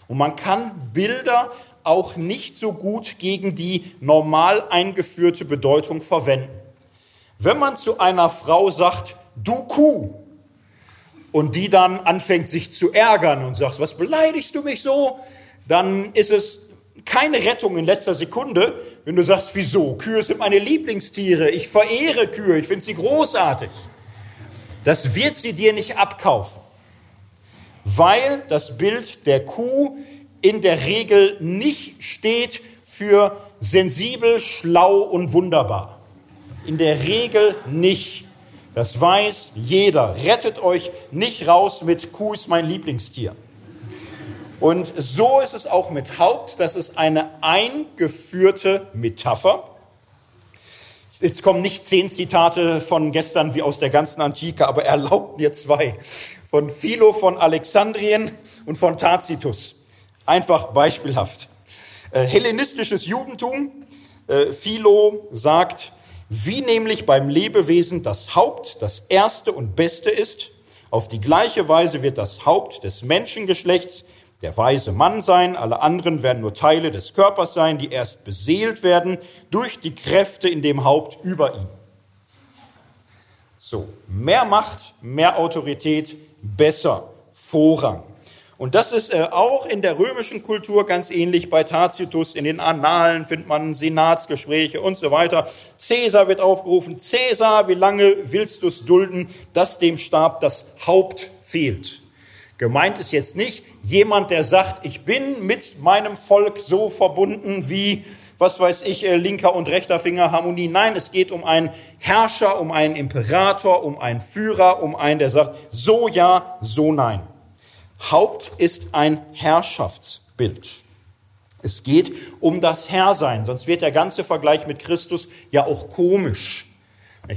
Und man kann Bilder auch nicht so gut gegen die normal eingeführte Bedeutung verwenden. Wenn man zu einer Frau sagt, du Kuh, und die dann anfängt sich zu ärgern und sagt, was beleidigst du mich so? Dann ist es keine Rettung in letzter Sekunde, wenn du sagst, wieso? Kühe sind meine Lieblingstiere, ich verehre Kühe, ich finde sie großartig. Das wird sie dir nicht abkaufen, weil das Bild der Kuh in der Regel nicht steht für sensibel, schlau und wunderbar. In der Regel nicht. Das weiß jeder. Rettet euch nicht raus mit Kuh ist mein Lieblingstier. Und so ist es auch mit Haupt. Das ist eine eingeführte Metapher. Jetzt kommen nicht zehn Zitate von gestern wie aus der ganzen Antike, aber erlaubt mir zwei. Von Philo von Alexandrien und von Tacitus. Einfach beispielhaft. Äh, hellenistisches Judentum. Äh, Philo sagt, wie nämlich beim Lebewesen das Haupt das erste und beste ist, auf die gleiche Weise wird das Haupt des Menschengeschlechts der weise Mann sein, alle anderen werden nur Teile des Körpers sein, die erst beseelt werden durch die Kräfte in dem Haupt über ihm. So, mehr Macht, mehr Autorität, besser, Vorrang. Und das ist äh, auch in der römischen Kultur ganz ähnlich. Bei Tacitus in den Annalen findet man Senatsgespräche und so weiter. Cäsar wird aufgerufen. Cäsar, wie lange willst du es dulden, dass dem Stab das Haupt fehlt? Gemeint ist jetzt nicht jemand, der sagt, ich bin mit meinem Volk so verbunden wie, was weiß ich, äh, linker und rechter Finger Harmonie. Nein, es geht um einen Herrscher, um einen Imperator, um einen Führer, um einen, der sagt, so ja, so nein. Haupt ist ein Herrschaftsbild. Es geht um das Herrsein, sonst wird der ganze Vergleich mit Christus ja auch komisch.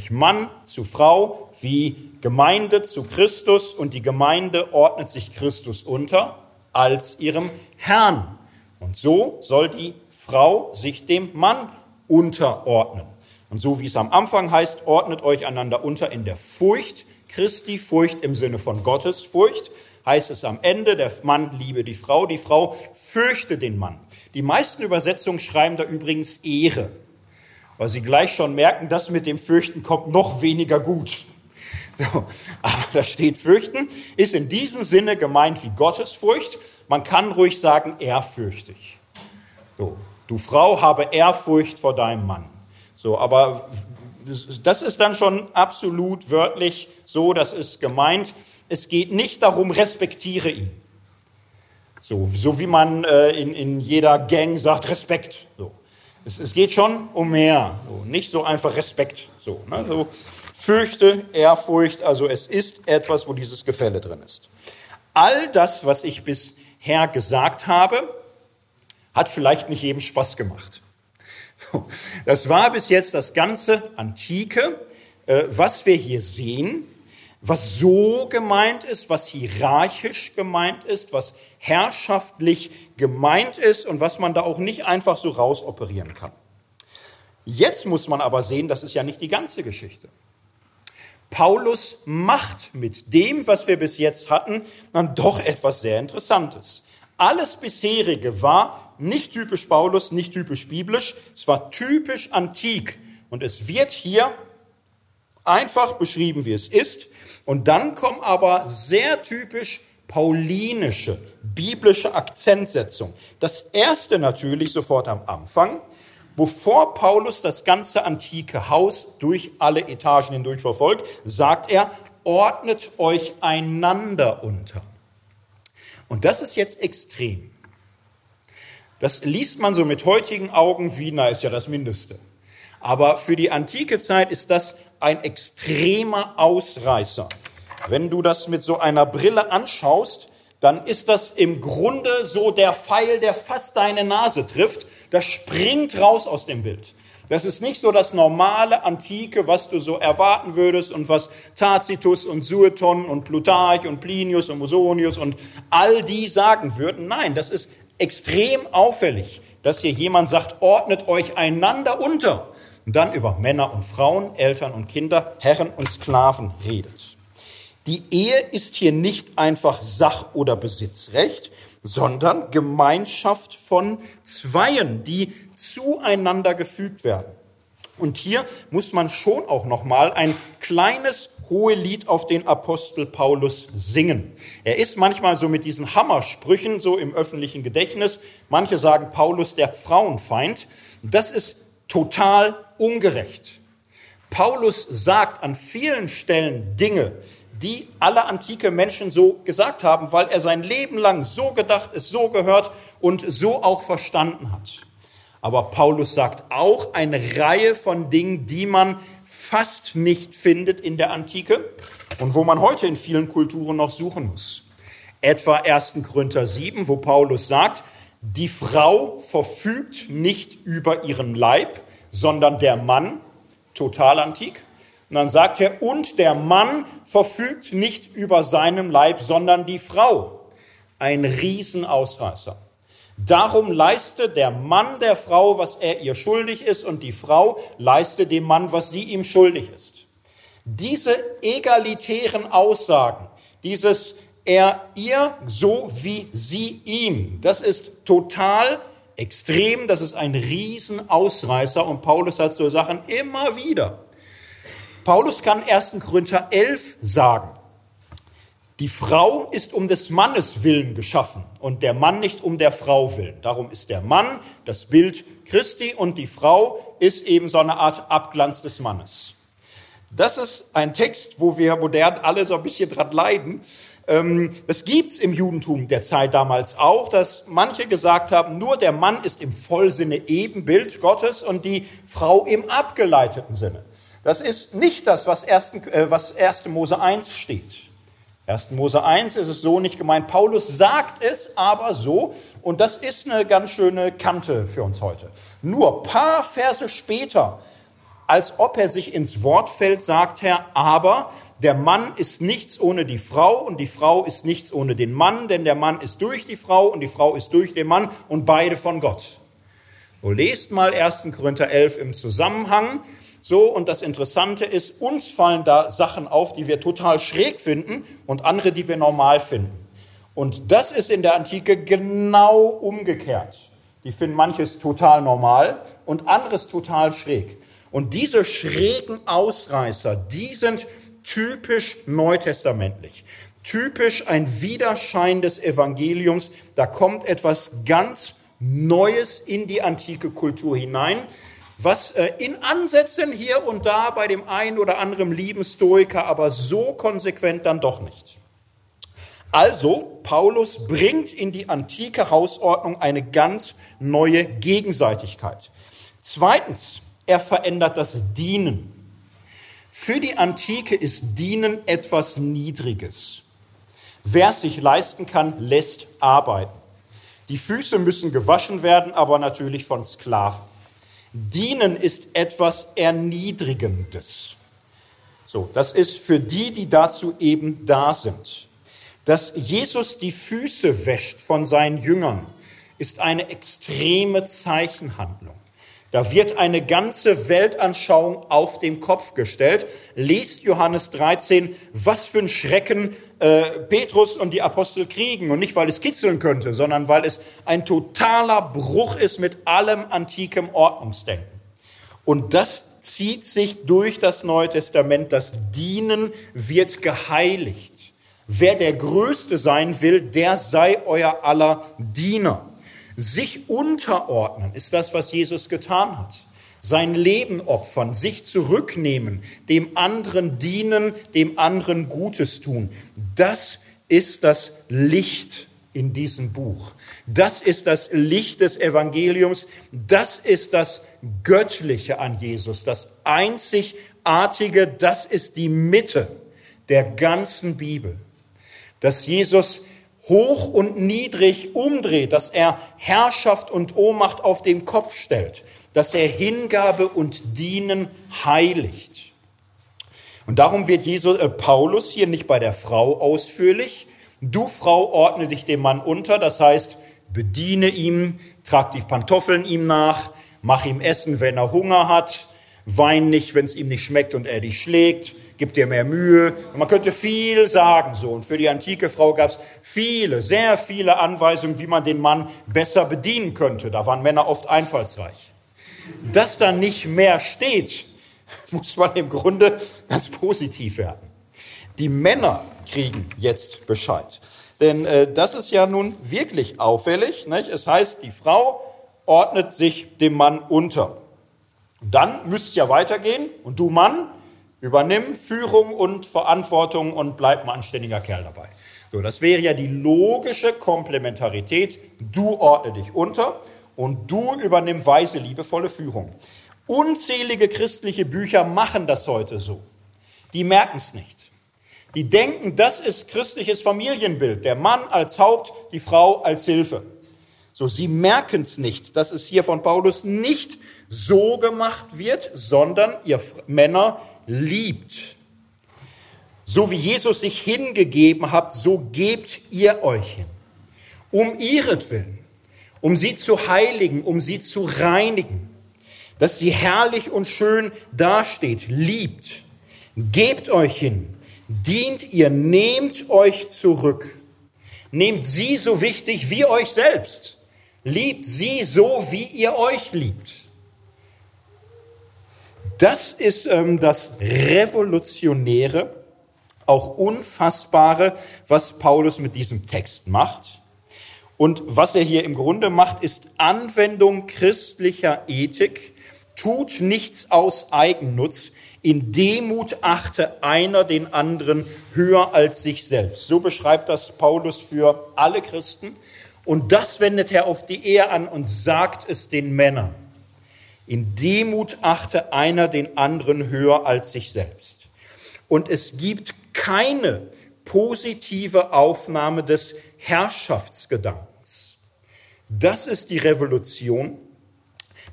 Mann zu Frau wie Gemeinde zu Christus und die Gemeinde ordnet sich Christus unter als ihrem Herrn. Und so soll die Frau sich dem Mann unterordnen. Und so wie es am Anfang heißt, ordnet euch einander unter in der Furcht Christi, Furcht im Sinne von Gottes Furcht, heißt es am Ende, der Mann liebe die Frau, die Frau fürchte den Mann. Die meisten Übersetzungen schreiben da übrigens Ehre, weil sie gleich schon merken, das mit dem Fürchten kommt noch weniger gut. Aber da steht fürchten, ist in diesem Sinne gemeint wie Gottesfurcht. Man kann ruhig sagen ehrfürchtig. So, du Frau, habe Ehrfurcht vor deinem Mann. So, aber das ist dann schon absolut wörtlich so, das ist gemeint. Es geht nicht darum, respektiere ihn. So, so wie man äh, in, in jeder Gang sagt, Respekt. So. Es, es geht schon um mehr. So, nicht so einfach Respekt. So, ne? so, fürchte, Ehrfurcht, also es ist etwas, wo dieses Gefälle drin ist. All das, was ich bisher gesagt habe, hat vielleicht nicht jedem Spaß gemacht. Das war bis jetzt das ganze Antike, äh, was wir hier sehen, was so gemeint ist, was hierarchisch gemeint ist, was herrschaftlich gemeint ist und was man da auch nicht einfach so rausoperieren kann. Jetzt muss man aber sehen, das ist ja nicht die ganze Geschichte. Paulus macht mit dem, was wir bis jetzt hatten, dann doch etwas sehr Interessantes. Alles bisherige war nicht typisch Paulus, nicht typisch biblisch, es war typisch antik. Und es wird hier einfach beschrieben, wie es ist. Und dann kommen aber sehr typisch paulinische, biblische Akzentsetzung. Das erste natürlich sofort am Anfang, Bevor Paulus das ganze antike Haus durch alle Etagen hindurch verfolgt, sagt er, ordnet euch einander unter. Und das ist jetzt extrem. Das liest man so mit heutigen Augen wie, na, ist ja das Mindeste. Aber für die antike Zeit ist das ein extremer Ausreißer. Wenn du das mit so einer Brille anschaust, dann ist das im Grunde so der Pfeil, der fast deine Nase trifft. Das springt raus aus dem Bild. Das ist nicht so das normale Antike, was du so erwarten würdest und was Tacitus und Sueton und Plutarch und Plinius und Musonius und all die sagen würden. Nein, das ist extrem auffällig, dass hier jemand sagt, ordnet euch einander unter und dann über Männer und Frauen, Eltern und Kinder, Herren und Sklaven redet. Die Ehe ist hier nicht einfach Sach- oder Besitzrecht, sondern Gemeinschaft von Zweien, die zueinander gefügt werden. Und hier muss man schon auch noch mal ein kleines hohe Lied auf den Apostel Paulus singen. Er ist manchmal so mit diesen Hammersprüchen so im öffentlichen Gedächtnis. Manche sagen Paulus der Frauenfeind. Das ist total ungerecht. Paulus sagt an vielen Stellen Dinge, die alle antike Menschen so gesagt haben, weil er sein Leben lang so gedacht, es so gehört und so auch verstanden hat. Aber Paulus sagt auch eine Reihe von Dingen, die man fast nicht findet in der Antike und wo man heute in vielen Kulturen noch suchen muss. Etwa 1. Korinther 7, wo Paulus sagt, die Frau verfügt nicht über ihren Leib, sondern der Mann total antik. Und dann sagt er, und der Mann verfügt nicht über seinem Leib, sondern die Frau. Ein Riesenausreißer. Darum leiste der Mann der Frau, was er ihr schuldig ist, und die Frau leiste dem Mann, was sie ihm schuldig ist. Diese egalitären Aussagen, dieses er ihr so wie sie ihm, das ist total extrem, das ist ein Riesenausreißer und Paulus hat so Sachen immer wieder. Paulus kann 1. Korinther 11 sagen, die Frau ist um des Mannes willen geschaffen und der Mann nicht um der Frau willen. Darum ist der Mann das Bild Christi und die Frau ist eben so eine Art Abglanz des Mannes. Das ist ein Text, wo wir modern alle so ein bisschen dran leiden. Ähm, das gibt's im Judentum der Zeit damals auch, dass manche gesagt haben, nur der Mann ist im Vollsinne Ebenbild Gottes und die Frau im abgeleiteten Sinne. Das ist nicht das, was 1. Äh, was 1. Mose 1 steht. 1. Mose 1 ist es so nicht gemeint. Paulus sagt es aber so und das ist eine ganz schöne Kante für uns heute. Nur paar Verse später, als ob er sich ins Wort fällt, sagt er, aber der Mann ist nichts ohne die Frau und die Frau ist nichts ohne den Mann, denn der Mann ist durch die Frau und die Frau ist durch den Mann und beide von Gott. So lest mal 1. Korinther 11 im Zusammenhang so, und das Interessante ist, uns fallen da Sachen auf, die wir total schräg finden und andere, die wir normal finden. Und das ist in der Antike genau umgekehrt. Die finden manches total normal und anderes total schräg. Und diese schrägen Ausreißer, die sind typisch neutestamentlich. Typisch ein Widerschein des Evangeliums. Da kommt etwas ganz Neues in die antike Kultur hinein was äh, in Ansätzen hier und da bei dem einen oder anderen lieben Stoiker, aber so konsequent dann doch nicht. Also, Paulus bringt in die antike Hausordnung eine ganz neue Gegenseitigkeit. Zweitens, er verändert das Dienen. Für die Antike ist Dienen etwas Niedriges. Wer es sich leisten kann, lässt arbeiten. Die Füße müssen gewaschen werden, aber natürlich von Sklaven. Dienen ist etwas Erniedrigendes. So, das ist für die, die dazu eben da sind. Dass Jesus die Füße wäscht von seinen Jüngern, ist eine extreme Zeichenhandlung. Da wird eine ganze Weltanschauung auf den Kopf gestellt. Lest Johannes 13, was für ein Schrecken äh, Petrus und die Apostel kriegen. Und nicht, weil es kitzeln könnte, sondern weil es ein totaler Bruch ist mit allem antikem Ordnungsdenken. Und das zieht sich durch das Neue Testament. Das Dienen wird geheiligt. Wer der Größte sein will, der sei euer aller Diener. Sich unterordnen ist das, was Jesus getan hat. Sein Leben opfern, sich zurücknehmen, dem anderen dienen, dem anderen Gutes tun. Das ist das Licht in diesem Buch. Das ist das Licht des Evangeliums. Das ist das Göttliche an Jesus. Das Einzigartige, das ist die Mitte der ganzen Bibel. Dass Jesus hoch und niedrig umdreht, dass er Herrschaft und Ohnmacht auf den Kopf stellt, dass er Hingabe und Dienen heiligt. Und darum wird Jesus, äh, Paulus hier nicht bei der Frau ausführlich. Du Frau ordne dich dem Mann unter, das heißt, bediene ihm, trag die Pantoffeln ihm nach, mach ihm Essen, wenn er Hunger hat, wein nicht, wenn es ihm nicht schmeckt und er dich schlägt, gib dir mehr Mühe. Und man könnte viel sagen so. Und für die antike Frau gab es viele, sehr viele Anweisungen, wie man den Mann besser bedienen könnte. Da waren Männer oft einfallsreich. Dass da nicht mehr steht, muss man im Grunde ganz positiv werden. Die Männer kriegen jetzt Bescheid. Denn äh, das ist ja nun wirklich auffällig. Nicht? Es heißt, die Frau ordnet sich dem Mann unter. Dann müsste es ja weitergehen und du Mann, übernimm Führung und Verantwortung und bleib ein anständiger Kerl dabei. So, das wäre ja die logische Komplementarität. Du ordne dich unter und du übernimm weise, liebevolle Führung. Unzählige christliche Bücher machen das heute so. Die merken es nicht. Die denken, das ist christliches Familienbild. Der Mann als Haupt, die Frau als Hilfe. So, sie merken es nicht, dass es hier von Paulus nicht so gemacht wird, sondern ihr Männer liebt. So wie Jesus sich hingegeben hat, so gebt ihr euch hin. Um ihretwillen, um sie zu heiligen, um sie zu reinigen, dass sie herrlich und schön dasteht, liebt. Gebt euch hin, dient ihr, nehmt euch zurück. Nehmt sie so wichtig wie euch selbst. Liebt sie so, wie ihr euch liebt. Das ist ähm, das Revolutionäre, auch Unfassbare, was Paulus mit diesem Text macht. Und was er hier im Grunde macht, ist Anwendung christlicher Ethik, tut nichts aus Eigennutz, in Demut achte einer den anderen höher als sich selbst. So beschreibt das Paulus für alle Christen. Und das wendet er auf die Ehe an und sagt es den Männern. In Demut achte einer den anderen höher als sich selbst. Und es gibt keine positive Aufnahme des Herrschaftsgedankens. Das ist die Revolution.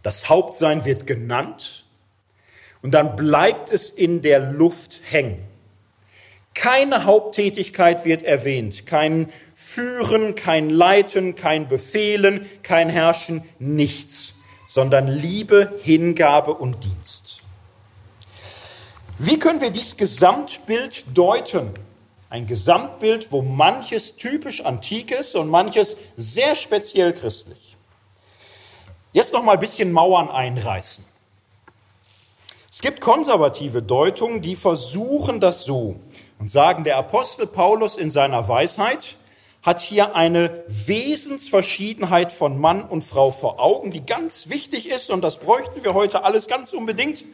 Das Hauptsein wird genannt und dann bleibt es in der Luft hängen. Keine Haupttätigkeit wird erwähnt, kein Führen, kein Leiten, kein Befehlen, kein Herrschen, nichts, sondern Liebe, Hingabe und Dienst. Wie können wir dieses Gesamtbild deuten? Ein Gesamtbild, wo manches typisch antik ist und manches sehr speziell christlich. Jetzt noch mal ein bisschen Mauern einreißen. Es gibt konservative Deutungen, die versuchen das so und sagen, der Apostel Paulus in seiner Weisheit hat hier eine Wesensverschiedenheit von Mann und Frau vor Augen, die ganz wichtig ist und das bräuchten wir heute alles ganz unbedingt.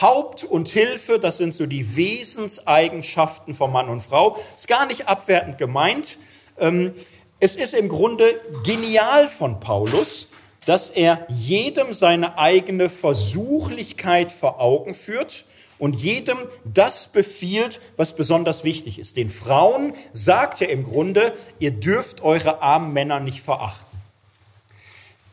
Haupt und Hilfe, das sind so die Wesenseigenschaften von Mann und Frau. Ist gar nicht abwertend gemeint. Ähm, es ist im Grunde genial von Paulus, dass er jedem seine eigene Versuchlichkeit vor Augen führt und jedem das befiehlt, was besonders wichtig ist. Den Frauen sagt er im Grunde, ihr dürft eure armen Männer nicht verachten.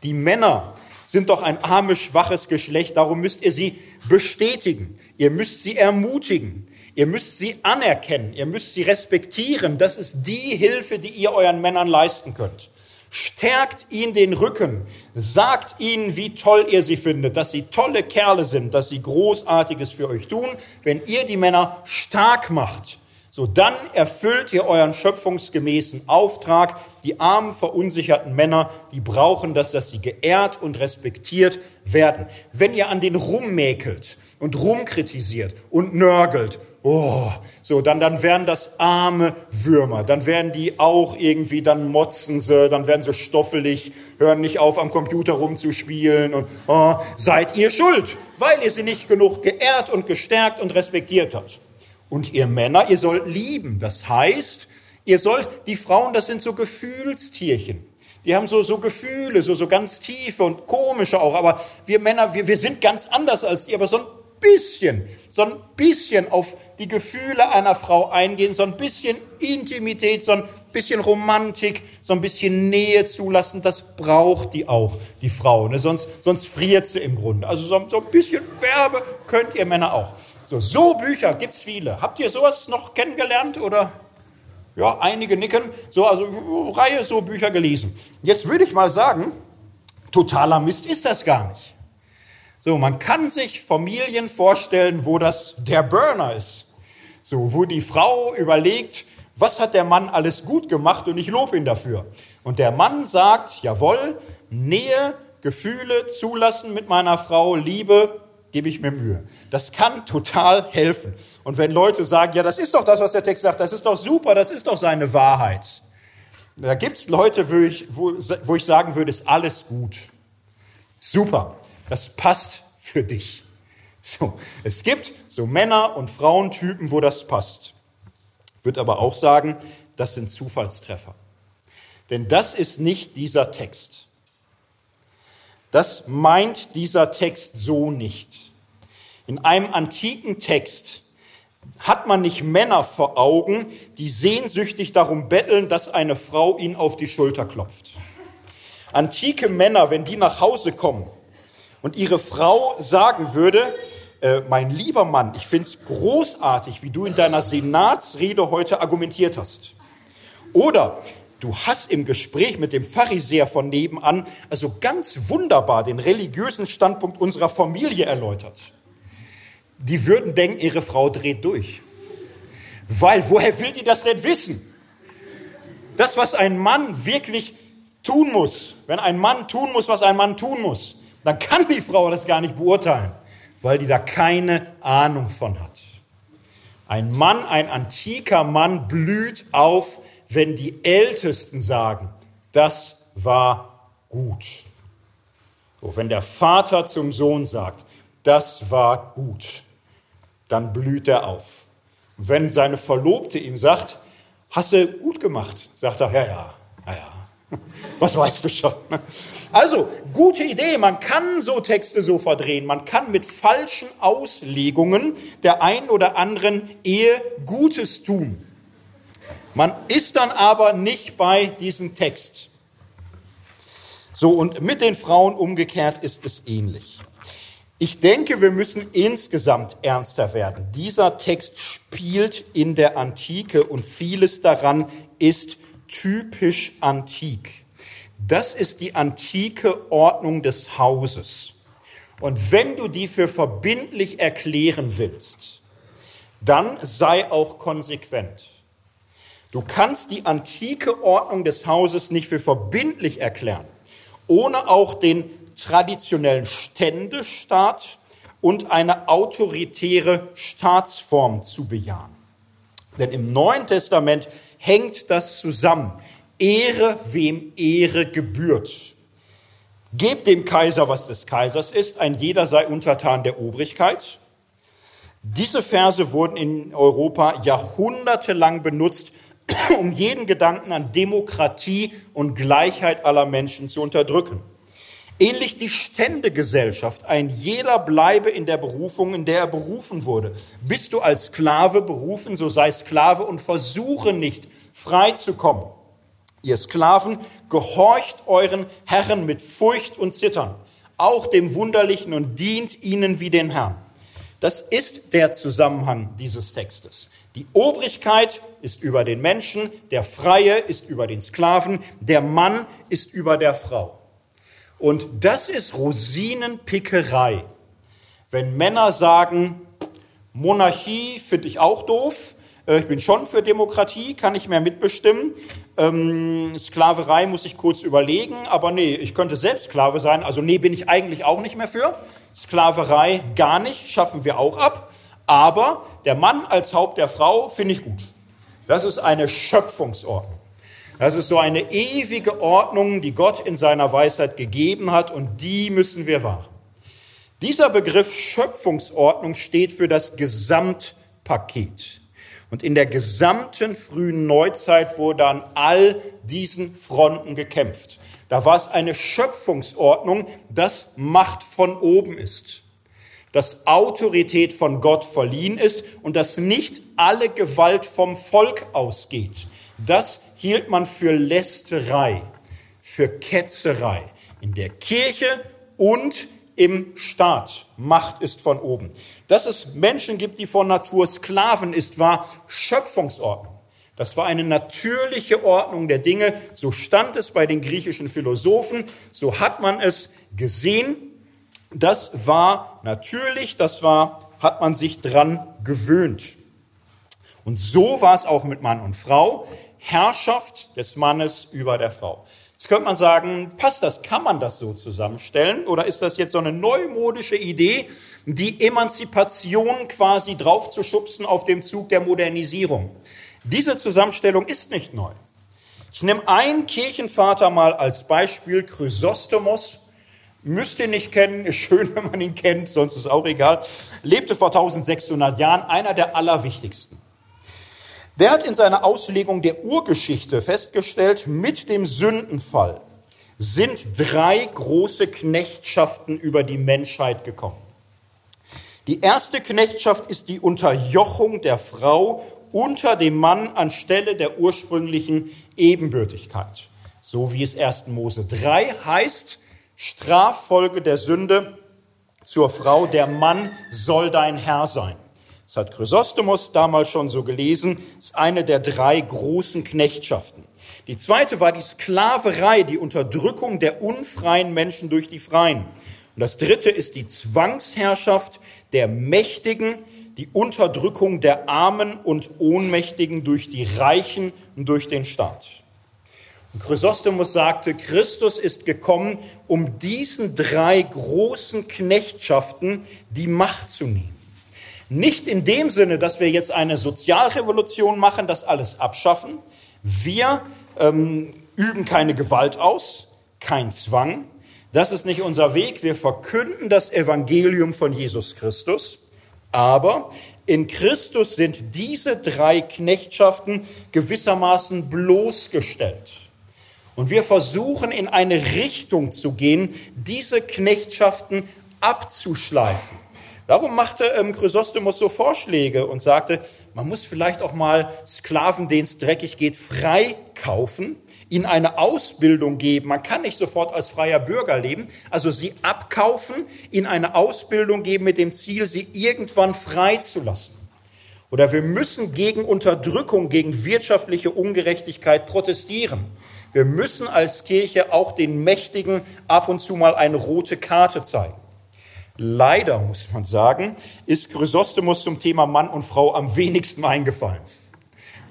Die Männer sind doch ein armes, schwaches Geschlecht, darum müsst ihr sie bestätigen, ihr müsst sie ermutigen, ihr müsst sie anerkennen, ihr müsst sie respektieren. Das ist die Hilfe, die ihr euren Männern leisten könnt. Stärkt ihnen den Rücken, sagt ihnen, wie toll ihr sie findet, dass sie tolle Kerle sind, dass sie Großartiges für euch tun. Wenn ihr die Männer stark macht, so dann erfüllt ihr euren schöpfungsgemäßen Auftrag. Die armen, verunsicherten Männer, die brauchen das, dass sie geehrt und respektiert werden. Wenn ihr an den rummäkelt und rumkritisiert und nörgelt oh, so, dann, dann werden das arme Würmer, dann werden die auch irgendwie, dann motzen sie, dann werden sie stoffelig, hören nicht auf, am Computer rumzuspielen und oh, seid ihr schuld, weil ihr sie nicht genug geehrt und gestärkt und respektiert habt. Und ihr Männer, ihr sollt lieben, das heißt, ihr sollt, die Frauen, das sind so Gefühlstierchen. Die haben so, so Gefühle, so, so ganz tiefe und komische auch. Aber wir Männer, wir, wir sind ganz anders als ihr. Aber so ein bisschen, so ein bisschen auf die Gefühle einer Frau eingehen, so ein bisschen Intimität, so ein bisschen Romantik, so ein bisschen Nähe zulassen, das braucht die auch, die Frau. Ne? Sonst, sonst friert sie im Grunde. Also so, so ein bisschen Werbe könnt ihr Männer auch. So, so Bücher gibt's viele. Habt ihr sowas noch kennengelernt oder? Ja, einige nicken. So, also Reihe so Bücher gelesen. Jetzt würde ich mal sagen, totaler Mist ist das gar nicht. So, man kann sich Familien vorstellen, wo das der Burner ist. So, wo die Frau überlegt, was hat der Mann alles gut gemacht und ich lobe ihn dafür. Und der Mann sagt, jawohl, Nähe, Gefühle zulassen mit meiner Frau, Liebe, gebe ich mir Mühe. Das kann total helfen. Und wenn Leute sagen, ja, das ist doch das, was der Text sagt, das ist doch super, das ist doch seine Wahrheit. Da gibt's Leute, wo ich, wo, wo ich sagen würde, ist alles gut. Super. Das passt für dich. So, es gibt so Männer- und Frauentypen, wo das passt. Wird aber auch sagen, das sind Zufallstreffer. Denn das ist nicht dieser Text. Das meint dieser Text so nicht. In einem antiken Text hat man nicht Männer vor Augen, die sehnsüchtig darum betteln, dass eine Frau ihnen auf die Schulter klopft. Antike Männer, wenn die nach Hause kommen und ihre Frau sagen würde, äh, mein lieber Mann, ich finde es großartig, wie du in deiner Senatsrede heute argumentiert hast. Oder du hast im Gespräch mit dem Pharisäer von nebenan also ganz wunderbar den religiösen Standpunkt unserer Familie erläutert. Die würden denken, ihre Frau dreht durch. Weil woher will die das denn wissen? Das, was ein Mann wirklich tun muss, wenn ein Mann tun muss, was ein Mann tun muss, dann kann die Frau das gar nicht beurteilen weil die da keine Ahnung von hat. Ein Mann, ein antiker Mann blüht auf, wenn die Ältesten sagen, das war gut. So, wenn der Vater zum Sohn sagt, das war gut, dann blüht er auf. wenn seine Verlobte ihm sagt, hast du gut gemacht, sagt er, ja, ja, ja, ja. Was weißt du schon? Also, gute Idee. Man kann so Texte so verdrehen. Man kann mit falschen Auslegungen der einen oder anderen Ehe Gutes tun. Man ist dann aber nicht bei diesem Text. So, und mit den Frauen umgekehrt ist es ähnlich. Ich denke, wir müssen insgesamt ernster werden. Dieser Text spielt in der Antike und vieles daran ist typisch antik. Das ist die antike Ordnung des Hauses. Und wenn du die für verbindlich erklären willst, dann sei auch konsequent. Du kannst die antike Ordnung des Hauses nicht für verbindlich erklären, ohne auch den traditionellen Ständestaat und eine autoritäre Staatsform zu bejahen. Denn im Neuen Testament hängt das zusammen. Ehre, wem Ehre gebührt. Gebt dem Kaiser, was des Kaisers ist, ein jeder sei untertan der Obrigkeit. Diese Verse wurden in Europa jahrhundertelang benutzt, um jeden Gedanken an Demokratie und Gleichheit aller Menschen zu unterdrücken. Ähnlich die Ständegesellschaft. Ein jeder bleibe in der Berufung, in der er berufen wurde. Bist du als Sklave berufen, so sei Sklave und versuche nicht, frei zu kommen. Ihr Sklaven, gehorcht euren Herren mit Furcht und Zittern, auch dem Wunderlichen und dient ihnen wie den Herrn. Das ist der Zusammenhang dieses Textes. Die Obrigkeit ist über den Menschen, der Freie ist über den Sklaven, der Mann ist über der Frau. Und das ist Rosinenpickerei. Wenn Männer sagen, Monarchie finde ich auch doof, äh, ich bin schon für Demokratie, kann ich mehr mitbestimmen. Ähm, Sklaverei muss ich kurz überlegen, aber nee, ich könnte selbst Sklave sein. Also nee, bin ich eigentlich auch nicht mehr für. Sklaverei gar nicht, schaffen wir auch ab. Aber der Mann als Haupt der Frau finde ich gut. Das ist eine Schöpfungsordnung. Das ist so eine ewige Ordnung, die Gott in seiner Weisheit gegeben hat und die müssen wir wahren. Dieser Begriff Schöpfungsordnung steht für das Gesamtpaket. Und in der gesamten frühen Neuzeit wurde an all diesen Fronten gekämpft. Da war es eine Schöpfungsordnung, dass Macht von oben ist, dass Autorität von Gott verliehen ist und dass nicht alle Gewalt vom Volk ausgeht. Das hielt man für Lästerei, für Ketzerei in der Kirche und im Staat. Macht ist von oben. Dass es Menschen gibt, die von Natur Sklaven ist, war Schöpfungsordnung. Das war eine natürliche Ordnung der Dinge. So stand es bei den griechischen Philosophen. So hat man es gesehen. Das war natürlich. Das war, hat man sich dran gewöhnt. Und so war es auch mit Mann und Frau. Herrschaft des Mannes über der Frau. Jetzt könnte man sagen, passt das, kann man das so zusammenstellen? Oder ist das jetzt so eine neumodische Idee, die Emanzipation quasi draufzuschubsen auf dem Zug der Modernisierung? Diese Zusammenstellung ist nicht neu. Ich nehme einen Kirchenvater mal als Beispiel, Chrysostomos. Müsst ihr nicht kennen, ist schön, wenn man ihn kennt, sonst ist auch egal. Lebte vor 1600 Jahren, einer der allerwichtigsten. Der hat in seiner Auslegung der Urgeschichte festgestellt, mit dem Sündenfall sind drei große Knechtschaften über die Menschheit gekommen. Die erste Knechtschaft ist die Unterjochung der Frau unter dem Mann anstelle der ursprünglichen Ebenbürtigkeit. So wie es 1. Mose 3 heißt, Straffolge der Sünde zur Frau, der Mann soll dein Herr sein. Das hat Chrysostomos damals schon so gelesen, ist eine der drei großen Knechtschaften. Die zweite war die Sklaverei, die Unterdrückung der unfreien Menschen durch die Freien. Und das dritte ist die Zwangsherrschaft der Mächtigen, die Unterdrückung der Armen und Ohnmächtigen durch die Reichen und durch den Staat. Und Chrysostomus sagte, Christus ist gekommen, um diesen drei großen Knechtschaften die Macht zu nehmen. Nicht in dem Sinne, dass wir jetzt eine Sozialrevolution machen, das alles abschaffen. Wir ähm, üben keine Gewalt aus, kein Zwang. Das ist nicht unser Weg. Wir verkünden das Evangelium von Jesus Christus. Aber in Christus sind diese drei Knechtschaften gewissermaßen bloßgestellt. Und wir versuchen in eine Richtung zu gehen, diese Knechtschaften abzuschleifen. Darum machte ähm, Chrysostomus so Vorschläge und sagte, man muss vielleicht auch mal Sklaven, denen es dreckig geht, freikaufen, ihnen eine Ausbildung geben. Man kann nicht sofort als freier Bürger leben. Also sie abkaufen, ihnen eine Ausbildung geben mit dem Ziel, sie irgendwann frei zu lassen. Oder wir müssen gegen Unterdrückung, gegen wirtschaftliche Ungerechtigkeit protestieren. Wir müssen als Kirche auch den Mächtigen ab und zu mal eine rote Karte zeigen. Leider, muss man sagen, ist Chrysostomus zum Thema Mann und Frau am wenigsten eingefallen.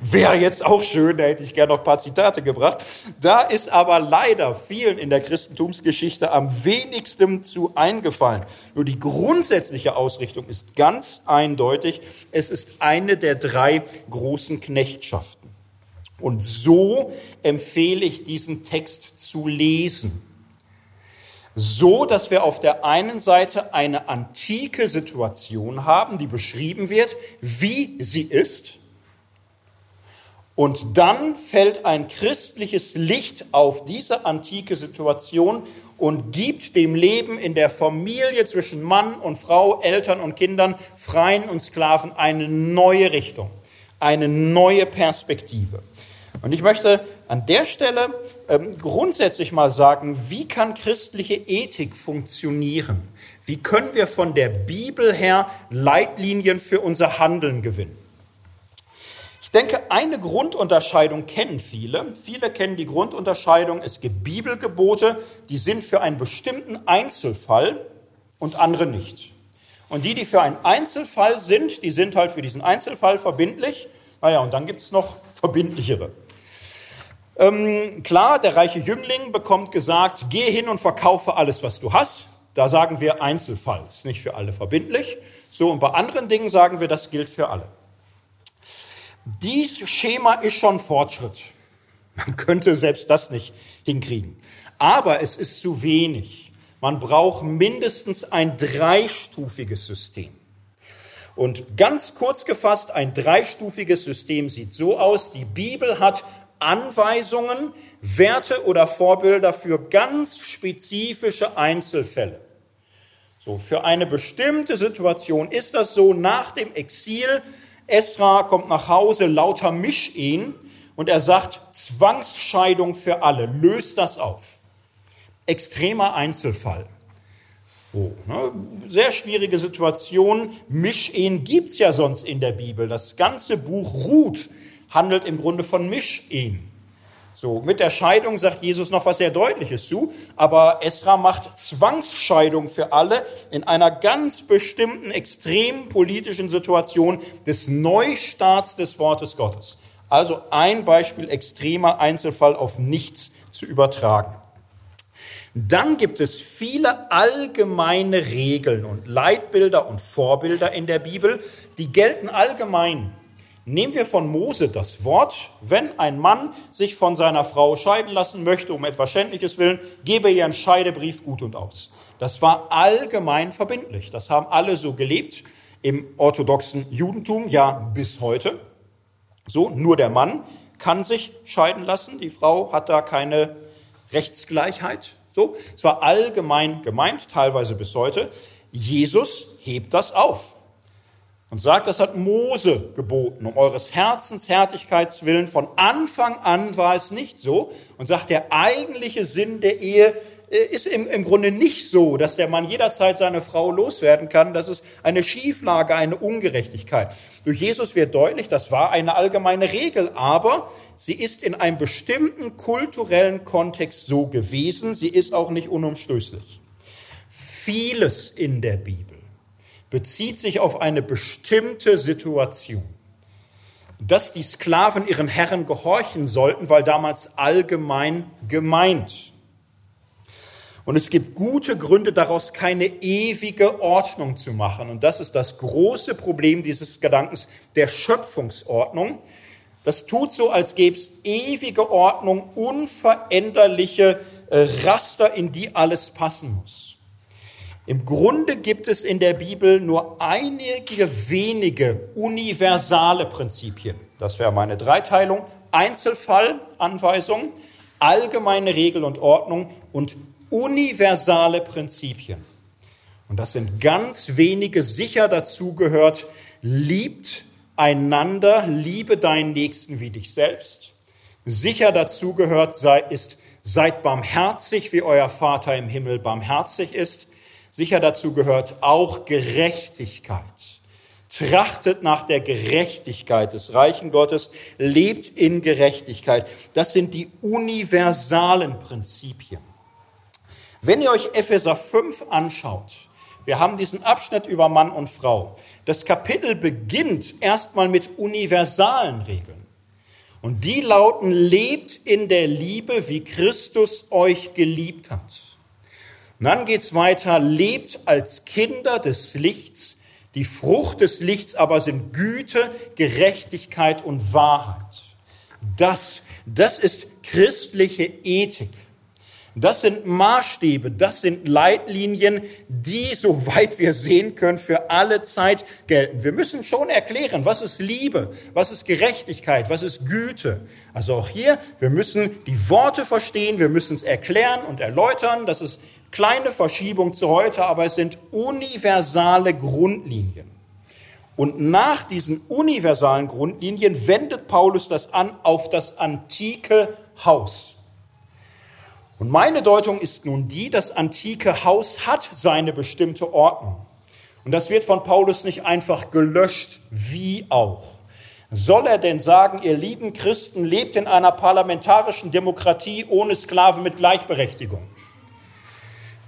Wäre jetzt auch schön, da hätte ich gerne noch ein paar Zitate gebracht. Da ist aber leider vielen in der Christentumsgeschichte am wenigsten zu eingefallen. Nur die grundsätzliche Ausrichtung ist ganz eindeutig. Es ist eine der drei großen Knechtschaften. Und so empfehle ich diesen Text zu lesen so dass wir auf der einen Seite eine antike Situation haben, die beschrieben wird, wie sie ist. Und dann fällt ein christliches Licht auf diese antike Situation und gibt dem Leben in der Familie zwischen Mann und Frau, Eltern und Kindern, Freien und Sklaven eine neue Richtung, eine neue Perspektive. Und ich möchte an der Stelle ähm, grundsätzlich mal sagen, wie kann christliche Ethik funktionieren? Wie können wir von der Bibel her Leitlinien für unser Handeln gewinnen? Ich denke, eine Grundunterscheidung kennen viele. Viele kennen die Grundunterscheidung, es gibt Bibelgebote, die sind für einen bestimmten Einzelfall und andere nicht. Und die, die für einen Einzelfall sind, die sind halt für diesen Einzelfall verbindlich. Naja, und dann gibt es noch verbindlichere. Ähm, klar, der reiche Jüngling bekommt gesagt, geh hin und verkaufe alles, was du hast. Da sagen wir Einzelfall, ist nicht für alle verbindlich. So, und bei anderen Dingen sagen wir, das gilt für alle. Dies Schema ist schon Fortschritt. Man könnte selbst das nicht hinkriegen. Aber es ist zu wenig. Man braucht mindestens ein dreistufiges System. Und ganz kurz gefasst, ein dreistufiges System sieht so aus, die Bibel hat Anweisungen, Werte oder Vorbilder für ganz spezifische Einzelfälle. So, für eine bestimmte Situation ist das so nach dem Exil. Esra kommt nach Hause, lauter Mischehen, und er sagt, Zwangsscheidung für alle, löst das auf. Extremer Einzelfall. Oh, ne? Sehr schwierige Situation. Mischehen gibt's ja sonst in der Bibel. Das ganze Buch ruht handelt im Grunde von Mischehen. So, mit der Scheidung sagt Jesus noch was sehr Deutliches zu, aber Esra macht Zwangsscheidung für alle in einer ganz bestimmten extremen politischen Situation des Neustarts des Wortes Gottes. Also ein Beispiel extremer Einzelfall auf nichts zu übertragen. Dann gibt es viele allgemeine Regeln und Leitbilder und Vorbilder in der Bibel, die gelten allgemein Nehmen wir von Mose das Wort, wenn ein Mann sich von seiner Frau scheiden lassen möchte, um etwas Schändliches willen, gebe ihr einen Scheidebrief gut und aus. Das war allgemein verbindlich. Das haben alle so gelebt im orthodoxen Judentum, ja bis heute. So, nur der Mann kann sich scheiden lassen. Die Frau hat da keine Rechtsgleichheit. So, es war allgemein gemeint, teilweise bis heute. Jesus hebt das auf. Und sagt, das hat Mose geboten, um eures Herzens Härtigkeits willen. Von Anfang an war es nicht so und sagt, der eigentliche Sinn der Ehe äh, ist im, im Grunde nicht so, dass der Mann jederzeit seine Frau loswerden kann. Das ist eine Schieflage, eine Ungerechtigkeit. Durch Jesus wird deutlich, das war eine allgemeine Regel, aber sie ist in einem bestimmten kulturellen Kontext so gewesen. Sie ist auch nicht unumstößlich. Vieles in der Bibel bezieht sich auf eine bestimmte Situation. Dass die Sklaven ihren Herren gehorchen sollten, weil damals allgemein gemeint. Und es gibt gute Gründe daraus, keine ewige Ordnung zu machen. Und das ist das große Problem dieses Gedankens der Schöpfungsordnung. Das tut so, als gäbe es ewige Ordnung, unveränderliche äh, Raster, in die alles passen muss. Im Grunde gibt es in der Bibel nur einige wenige universale Prinzipien. Das wäre meine Dreiteilung. Einzelfallanweisung, allgemeine Regel und Ordnung und universale Prinzipien. Und das sind ganz wenige sicher dazugehört. Liebt einander, liebe deinen Nächsten wie dich selbst. Sicher dazugehört sei, ist, seid barmherzig, wie euer Vater im Himmel barmherzig ist. Sicher dazu gehört auch Gerechtigkeit. Trachtet nach der Gerechtigkeit des Reichen Gottes, lebt in Gerechtigkeit. Das sind die universalen Prinzipien. Wenn ihr euch Epheser 5 anschaut, wir haben diesen Abschnitt über Mann und Frau. Das Kapitel beginnt erstmal mit universalen Regeln. Und die lauten, lebt in der Liebe, wie Christus euch geliebt hat. Und dann geht's weiter, lebt als Kinder des Lichts. Die Frucht des Lichts aber sind Güte, Gerechtigkeit und Wahrheit. Das, das ist christliche Ethik. Das sind Maßstäbe, das sind Leitlinien, die, soweit wir sehen können, für alle Zeit gelten. Wir müssen schon erklären, was ist Liebe, was ist Gerechtigkeit, was ist Güte. Also auch hier, wir müssen die Worte verstehen, wir müssen es erklären und erläutern. Das ist kleine Verschiebung zu heute, aber es sind universale Grundlinien. Und nach diesen universalen Grundlinien wendet Paulus das an auf das antike Haus. Und meine Deutung ist nun die, das antike Haus hat seine bestimmte Ordnung. Und das wird von Paulus nicht einfach gelöscht, wie auch. Soll er denn sagen, ihr lieben Christen lebt in einer parlamentarischen Demokratie ohne Sklaven mit Gleichberechtigung?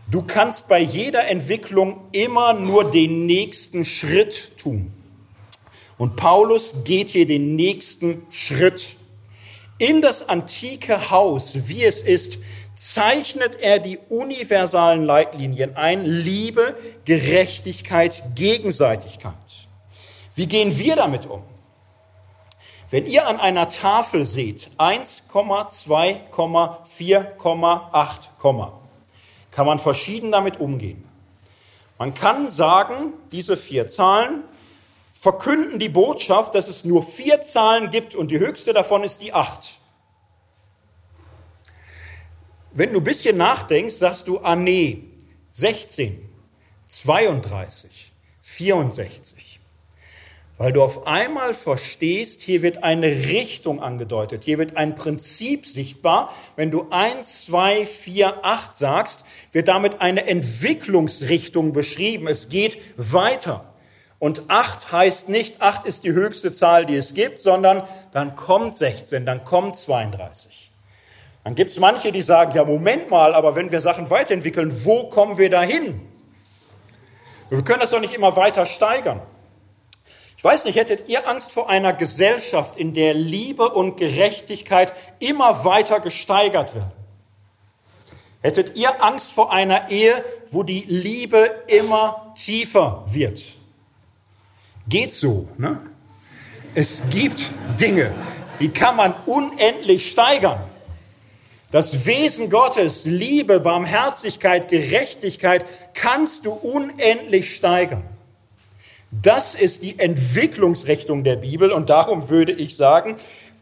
Du kannst bei jeder Entwicklung immer nur den nächsten Schritt tun. Und Paulus geht hier den nächsten Schritt. In das antike Haus, wie es ist, zeichnet er die universalen Leitlinien ein. Liebe, Gerechtigkeit, Gegenseitigkeit. Wie gehen wir damit um? Wenn ihr an einer Tafel seht, 1,2,4,8, kann man verschieden damit umgehen. Man kann sagen, diese vier Zahlen verkünden die Botschaft, dass es nur vier Zahlen gibt und die höchste davon ist die acht. Wenn du ein bisschen nachdenkst, sagst du, ah nee, 16, 32, 64 weil du auf einmal verstehst, hier wird eine Richtung angedeutet, hier wird ein Prinzip sichtbar. Wenn du 1, 2, 4, 8 sagst, wird damit eine Entwicklungsrichtung beschrieben. Es geht weiter. Und 8 heißt nicht, 8 ist die höchste Zahl, die es gibt, sondern dann kommt 16, dann kommt 32. Dann gibt es manche, die sagen, ja, Moment mal, aber wenn wir Sachen weiterentwickeln, wo kommen wir dahin? Wir können das doch nicht immer weiter steigern. Ich weiß nicht, hättet ihr Angst vor einer Gesellschaft, in der Liebe und Gerechtigkeit immer weiter gesteigert werden? Hättet ihr Angst vor einer Ehe, wo die Liebe immer tiefer wird? Geht so, ne? Es gibt Dinge, die kann man unendlich steigern. Das Wesen Gottes, Liebe, Barmherzigkeit, Gerechtigkeit kannst du unendlich steigern. Das ist die Entwicklungsrichtung der Bibel und darum würde ich sagen,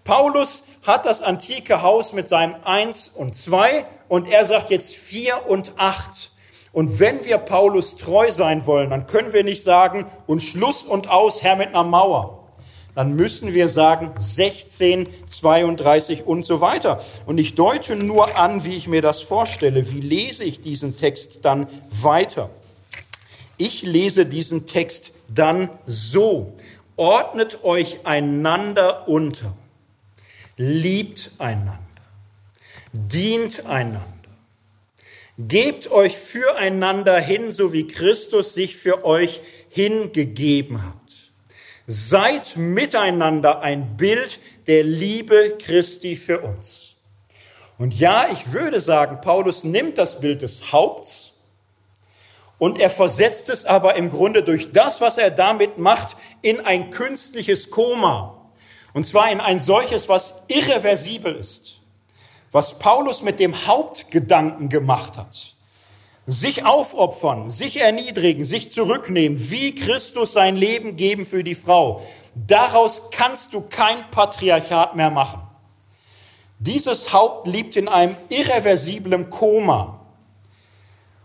Paulus hat das antike Haus mit seinem Eins und Zwei und er sagt jetzt Vier und Acht. Und wenn wir Paulus treu sein wollen, dann können wir nicht sagen, und Schluss und aus, Herr mit einer Mauer. Dann müssen wir sagen 16, 32 und so weiter. Und ich deute nur an, wie ich mir das vorstelle. Wie lese ich diesen Text dann weiter? Ich lese diesen Text dann so. Ordnet euch einander unter. Liebt einander. Dient einander. Gebt euch füreinander hin, so wie Christus sich für euch hingegeben hat. Seid miteinander ein Bild der Liebe Christi für uns. Und ja, ich würde sagen, Paulus nimmt das Bild des Haupts und er versetzt es aber im Grunde durch das, was er damit macht, in ein künstliches Koma. Und zwar in ein solches, was irreversibel ist was Paulus mit dem Hauptgedanken gemacht hat. Sich aufopfern, sich erniedrigen, sich zurücknehmen, wie Christus sein Leben geben für die Frau. Daraus kannst du kein Patriarchat mehr machen. Dieses Haupt liegt in einem irreversiblen Koma.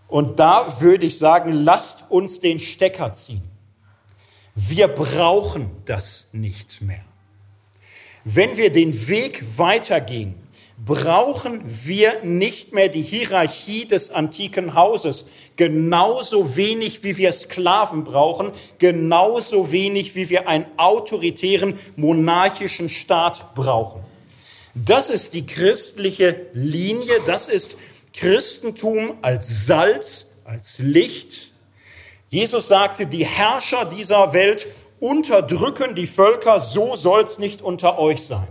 Und da würde ich sagen, lasst uns den Stecker ziehen. Wir brauchen das nicht mehr. Wenn wir den Weg weitergehen, brauchen wir nicht mehr die Hierarchie des antiken Hauses. Genauso wenig wie wir Sklaven brauchen, genauso wenig wie wir einen autoritären monarchischen Staat brauchen. Das ist die christliche Linie, das ist Christentum als Salz, als Licht. Jesus sagte, die Herrscher dieser Welt unterdrücken die Völker, so soll's nicht unter euch sein.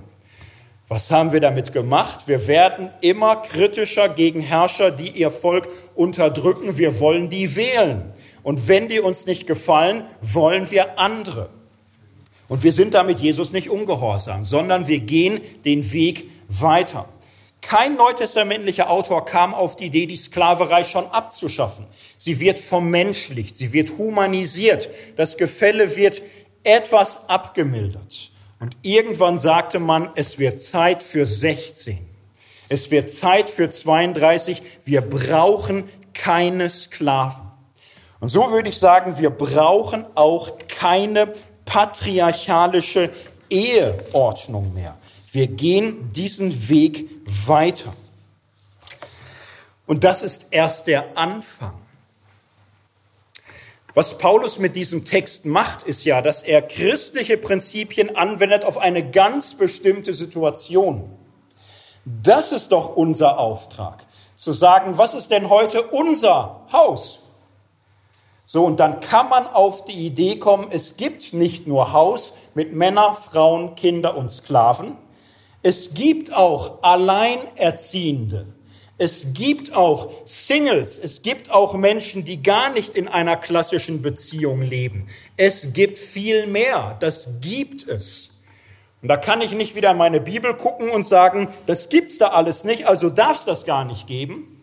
Was haben wir damit gemacht? Wir werden immer kritischer gegen Herrscher, die ihr Volk unterdrücken. Wir wollen die wählen. Und wenn die uns nicht gefallen, wollen wir andere. Und wir sind damit Jesus nicht ungehorsam, sondern wir gehen den Weg weiter. Kein neutestamentlicher Autor kam auf die Idee, die Sklaverei schon abzuschaffen. Sie wird vermenschlicht, sie wird humanisiert, das Gefälle wird etwas abgemildert. Und irgendwann sagte man, es wird Zeit für 16. Es wird Zeit für 32. Wir brauchen keine Sklaven. Und so würde ich sagen, wir brauchen auch keine patriarchalische Eheordnung mehr. Wir gehen diesen Weg weiter. Und das ist erst der Anfang. Was Paulus mit diesem Text macht, ist ja, dass er christliche Prinzipien anwendet auf eine ganz bestimmte Situation. Das ist doch unser Auftrag, zu sagen, was ist denn heute unser Haus? So, und dann kann man auf die Idee kommen, es gibt nicht nur Haus mit Männer, Frauen, Kinder und Sklaven, es gibt auch Alleinerziehende, es gibt auch Singles, es gibt auch Menschen, die gar nicht in einer klassischen Beziehung leben. Es gibt viel mehr, das gibt es. Und da kann ich nicht wieder in meine Bibel gucken und sagen, das gibt's da alles nicht, also darf es das gar nicht geben.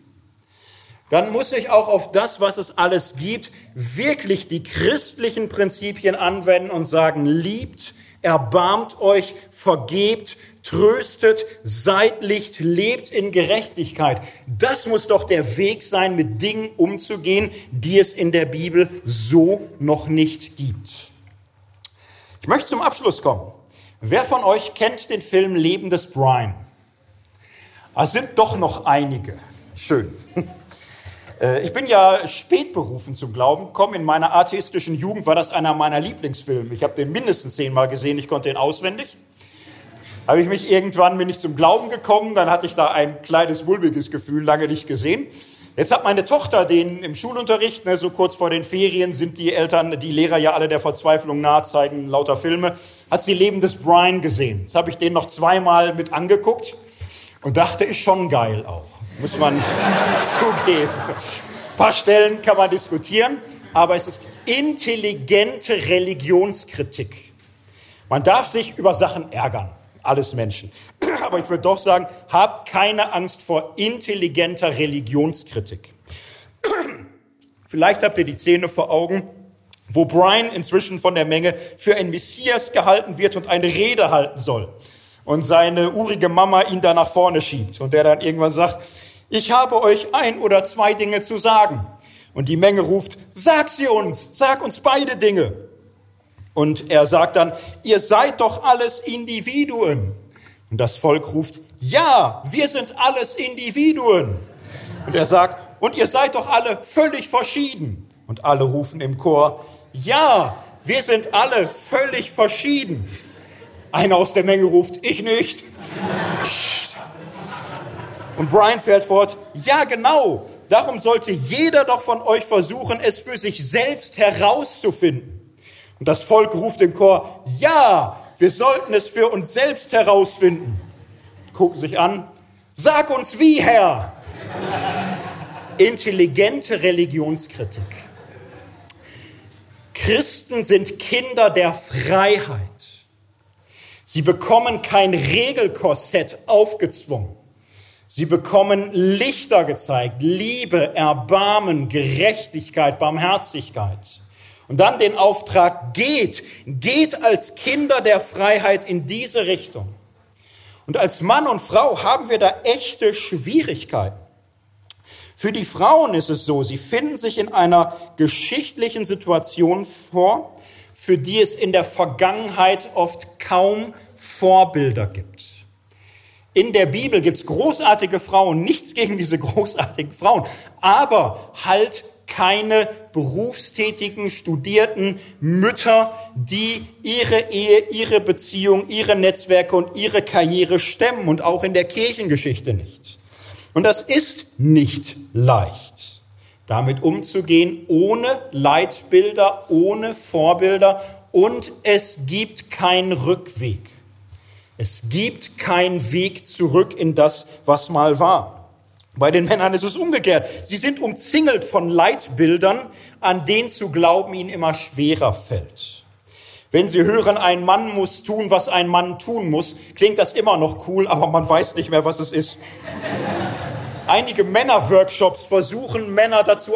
Dann muss ich auch auf das, was es alles gibt, wirklich die christlichen Prinzipien anwenden und sagen, liebt, erbarmt euch, vergebt, tröstet, seid Licht, lebt in Gerechtigkeit. Das muss doch der Weg sein, mit Dingen umzugehen, die es in der Bibel so noch nicht gibt. Ich möchte zum Abschluss kommen. Wer von euch kennt den Film Leben des Brian? Es sind doch noch einige. Schön. Äh, ich bin ja spät berufen zum Glauben gekommen. In meiner atheistischen Jugend war das einer meiner Lieblingsfilme. Ich habe den mindestens zehnmal gesehen, ich konnte ihn auswendig. Habe ich mich irgendwann bin ich zum Glauben gekommen, dann hatte ich da ein kleines mulmiges Gefühl, lange nicht gesehen. Jetzt hat meine Tochter den im Schulunterricht, ne, so kurz vor den Ferien sind die Eltern, die Lehrer ja alle der Verzweiflung nahe, zeigen lauter Filme, hat sie Leben des Brian gesehen. Jetzt habe ich den noch zweimal mit angeguckt und dachte, ist schon geil auch muss man zugeben. Ein paar Stellen kann man diskutieren, aber es ist intelligente Religionskritik. Man darf sich über Sachen ärgern, alles Menschen. Aber ich würde doch sagen, habt keine Angst vor intelligenter Religionskritik. Vielleicht habt ihr die Szene vor Augen, wo Brian inzwischen von der Menge für ein Messias gehalten wird und eine Rede halten soll. Und seine urige Mama ihn da nach vorne schiebt und der dann irgendwann sagt, ich habe euch ein oder zwei Dinge zu sagen. Und die Menge ruft, sag sie uns, sag uns beide Dinge. Und er sagt dann, ihr seid doch alles Individuen. Und das Volk ruft, ja, wir sind alles Individuen. Und er sagt, und ihr seid doch alle völlig verschieden. Und alle rufen im Chor, ja, wir sind alle völlig verschieden. Einer aus der Menge ruft, ich nicht. Und Brian fährt fort, ja genau, darum sollte jeder doch von euch versuchen, es für sich selbst herauszufinden. Und das Volk ruft im Chor, ja, wir sollten es für uns selbst herausfinden. Gucken sich an, sag uns wie, Herr. Intelligente Religionskritik. Christen sind Kinder der Freiheit. Sie bekommen kein Regelkorsett aufgezwungen. Sie bekommen Lichter gezeigt, Liebe, Erbarmen, Gerechtigkeit, Barmherzigkeit. Und dann den Auftrag, geht, geht als Kinder der Freiheit in diese Richtung. Und als Mann und Frau haben wir da echte Schwierigkeiten. Für die Frauen ist es so, sie finden sich in einer geschichtlichen Situation vor, für die es in der Vergangenheit oft kaum Vorbilder gibt. In der Bibel gibt es großartige Frauen, nichts gegen diese großartigen Frauen, aber halt keine berufstätigen, studierten Mütter, die ihre Ehe, ihre Beziehung, ihre Netzwerke und ihre Karriere stemmen und auch in der Kirchengeschichte nicht. Und das ist nicht leicht, damit umzugehen, ohne Leitbilder, ohne Vorbilder und es gibt keinen Rückweg. Es gibt keinen Weg zurück in das, was mal war. Bei den Männern ist es umgekehrt. Sie sind umzingelt von Leitbildern, an denen zu glauben ihnen immer schwerer fällt. Wenn Sie hören, ein Mann muss tun, was ein Mann tun muss, klingt das immer noch cool, aber man weiß nicht mehr, was es ist. Einige Männerworkshops versuchen Männer dazu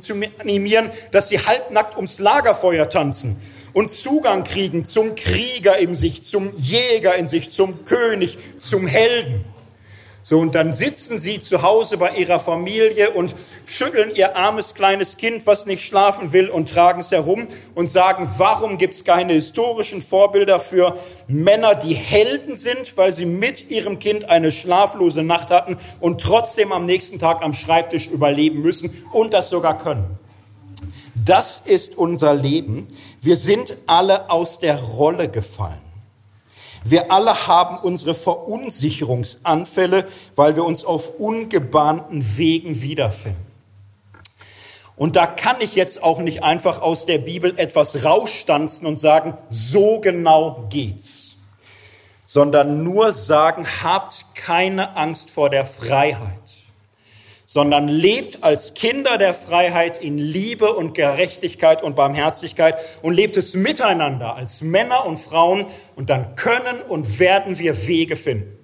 zu animieren, dass sie halbnackt ums Lagerfeuer tanzen und Zugang kriegen zum Krieger in sich, zum Jäger in sich, zum König, zum Helden. So, und dann sitzen sie zu Hause bei ihrer Familie und schütteln ihr armes kleines Kind, was nicht schlafen will, und tragen es herum und sagen, warum gibt es keine historischen Vorbilder für Männer, die Helden sind, weil sie mit ihrem Kind eine schlaflose Nacht hatten und trotzdem am nächsten Tag am Schreibtisch überleben müssen und das sogar können. Das ist unser Leben. Wir sind alle aus der Rolle gefallen. Wir alle haben unsere Verunsicherungsanfälle, weil wir uns auf ungebahnten Wegen wiederfinden. Und da kann ich jetzt auch nicht einfach aus der Bibel etwas rausstanzen und sagen, so genau geht's, sondern nur sagen, habt keine Angst vor der Freiheit sondern lebt als Kinder der Freiheit in Liebe und Gerechtigkeit und Barmherzigkeit und lebt es miteinander als Männer und Frauen und dann können und werden wir Wege finden.